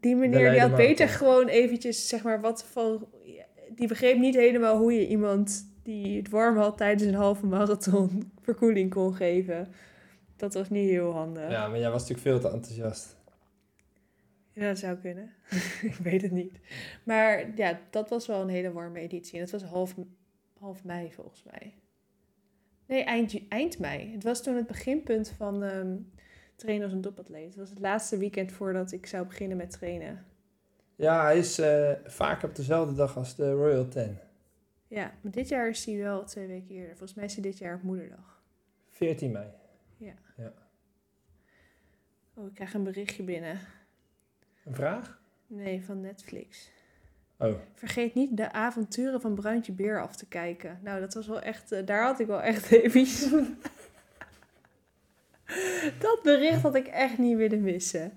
die meneer die had beter gewoon eventjes, zeg maar, wat van... die begreep niet helemaal hoe je iemand die het warm had tijdens een halve marathon verkoeling kon geven. Dat was niet heel handig. Ja, maar jij was natuurlijk veel te enthousiast. Ja, dat zou kunnen. ik weet het niet. Maar ja, dat was wel een hele warme editie. En het was half, half mei volgens mij. Nee, eind, eind mei. Het was toen het beginpunt van ehm, trainen als een topatleet. Het was het laatste weekend voordat ik zou beginnen met trainen. Ja, hij is eh, vaak op dezelfde dag als de Royal Ten. Ja, maar dit jaar is hij wel twee weken eerder. Volgens mij is hij dit jaar op moederdag. 14 mei. Oh, ik krijg een berichtje binnen. Een vraag? Nee, van Netflix. Oh, Vergeet niet de avonturen van Bruintje Beer af te kijken. Nou, dat was wel echt... eh, daar had ik wel echt even... dat bericht had ik echt niet willen missen.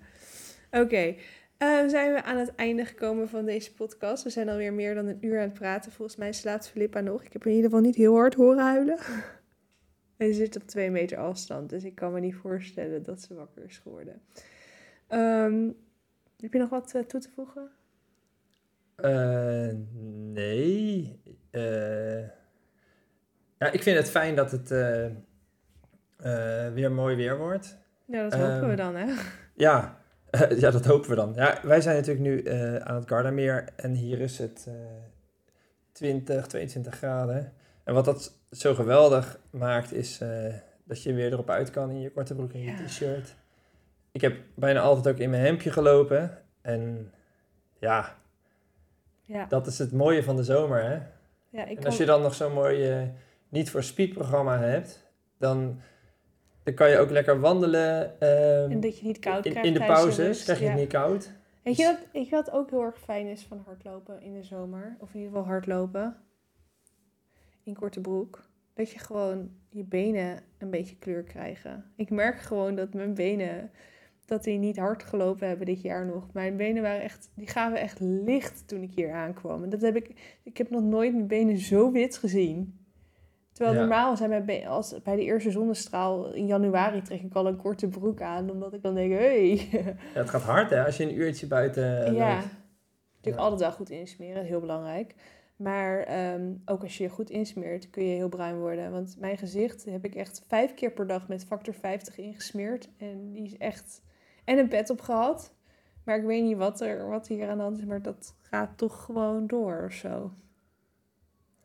Oké, eh, zijn we aan het einde gekomen van deze podcast. We zijn alweer meer dan een uur aan het praten. Volgens mij slaapt Filippa nog. Ik heb in ieder geval niet heel hard horen huilen. En ze zit op twee meter afstand, dus ik kan me niet voorstellen dat ze wakker is geworden. Ehm, heb je nog wat eh, toe te voegen? Eh, nee. Ja, ik vind het fijn dat het weer mooi weer wordt. Ja, dat hopen we Ehm, dan, hè? Ja, ja, dat hopen we dan. Ja, wij zijn natuurlijk nu eh, aan het Gardameer en hier is het eh 20, 22 graden. En wat dat zo geweldig maakt is eh, dat je weer erop uit kan in je korte broek en je Ja. t-shirt. Ik heb bijna altijd ook in mijn hemdje gelopen. En ja, Ja, dat is het mooie van de zomer, hè? ja ik En als je dan nog zo'n mooi eh, niet voor speed programma hebt, dan, dan kan je ook lekker wandelen. ehm, En dat je niet koud in, krijgt in de pauzes krijg je ja. het niet koud. Weet je wat, weet je wat ook heel erg fijn is van hardlopen in de zomer? Of in ieder geval hardlopen. In korte broek. Dat je gewoon je benen een beetje kleur krijgen. Ik merk gewoon dat mijn benen, dat die niet hard gelopen hebben dit jaar nog. Mijn benen waren echt, die gaven echt licht toen ik hier aankwam. En dat heb ik, ik heb nog nooit mijn benen zo wit gezien. Terwijl Ja. normaal zijn benen, als bij de eerste zonnestraal in januari trek ik al een korte broek aan. Omdat ik dan denk, hé, hey, Ja, het gaat hard hè, als je een uurtje buiten eh, ja, loopt. natuurlijk altijd wel goed insmeren, heel belangrijk. Maar ehm, ook als je je goed insmeert, kun je heel bruin worden. Want mijn gezicht heb ik echt vijf keer per dag met factor 50 ingesmeerd. En die is echt... En een pet op gehad. Maar ik weet niet wat, er, wat hier aan de hand is, maar dat gaat toch gewoon door of zo.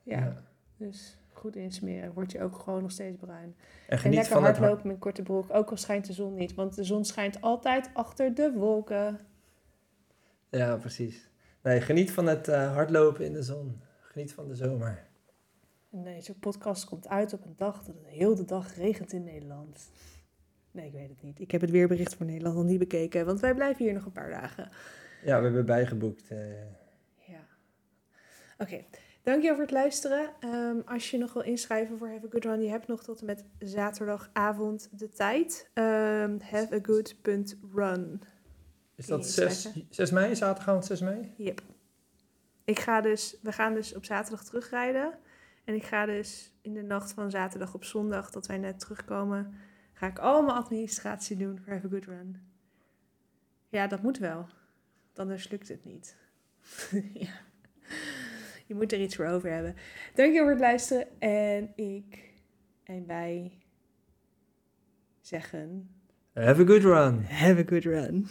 Ja, Ja. dus goed insmeren, word je ook gewoon nog steeds bruin. En En lekker van het hard. hardlopen met korte broek, ook al schijnt de zon niet. Want de zon schijnt altijd achter de wolken. Ja, precies. Nee, geniet van het eh, hardlopen in de zon. Geniet van de zomer. En deze podcast komt uit op een dag dat het heel de dag regent in Nederland. Nee, ik weet het niet. Ik heb het weerbericht voor Nederland nog niet bekeken, want wij blijven hier nog een paar dagen. Ja, we hebben bijgeboekt. eh. Ja. Oké, dankjewel voor het luisteren. Ehm, als je nog wil inschrijven voor Have a Good Run, je hebt nog tot en met zaterdagavond de tijd. Um, haveagood.run. is Kun dat je 6, inschrijven? 6 mei? Zaterdagavond 6 mei? Yep. Ik ga dus, we gaan dus op zaterdag terugrijden. En ik ga dus in de nacht van zaterdag op zondag, dat wij net terugkomen, ga ik allemaal administratie doen voor Have a Good Run. Ja, dat moet wel. Anders lukt het niet. ja. Je moet er iets voor over hebben. Dankjewel voor het luisteren. En ik en wij zeggen... Have a good run. Have a good run.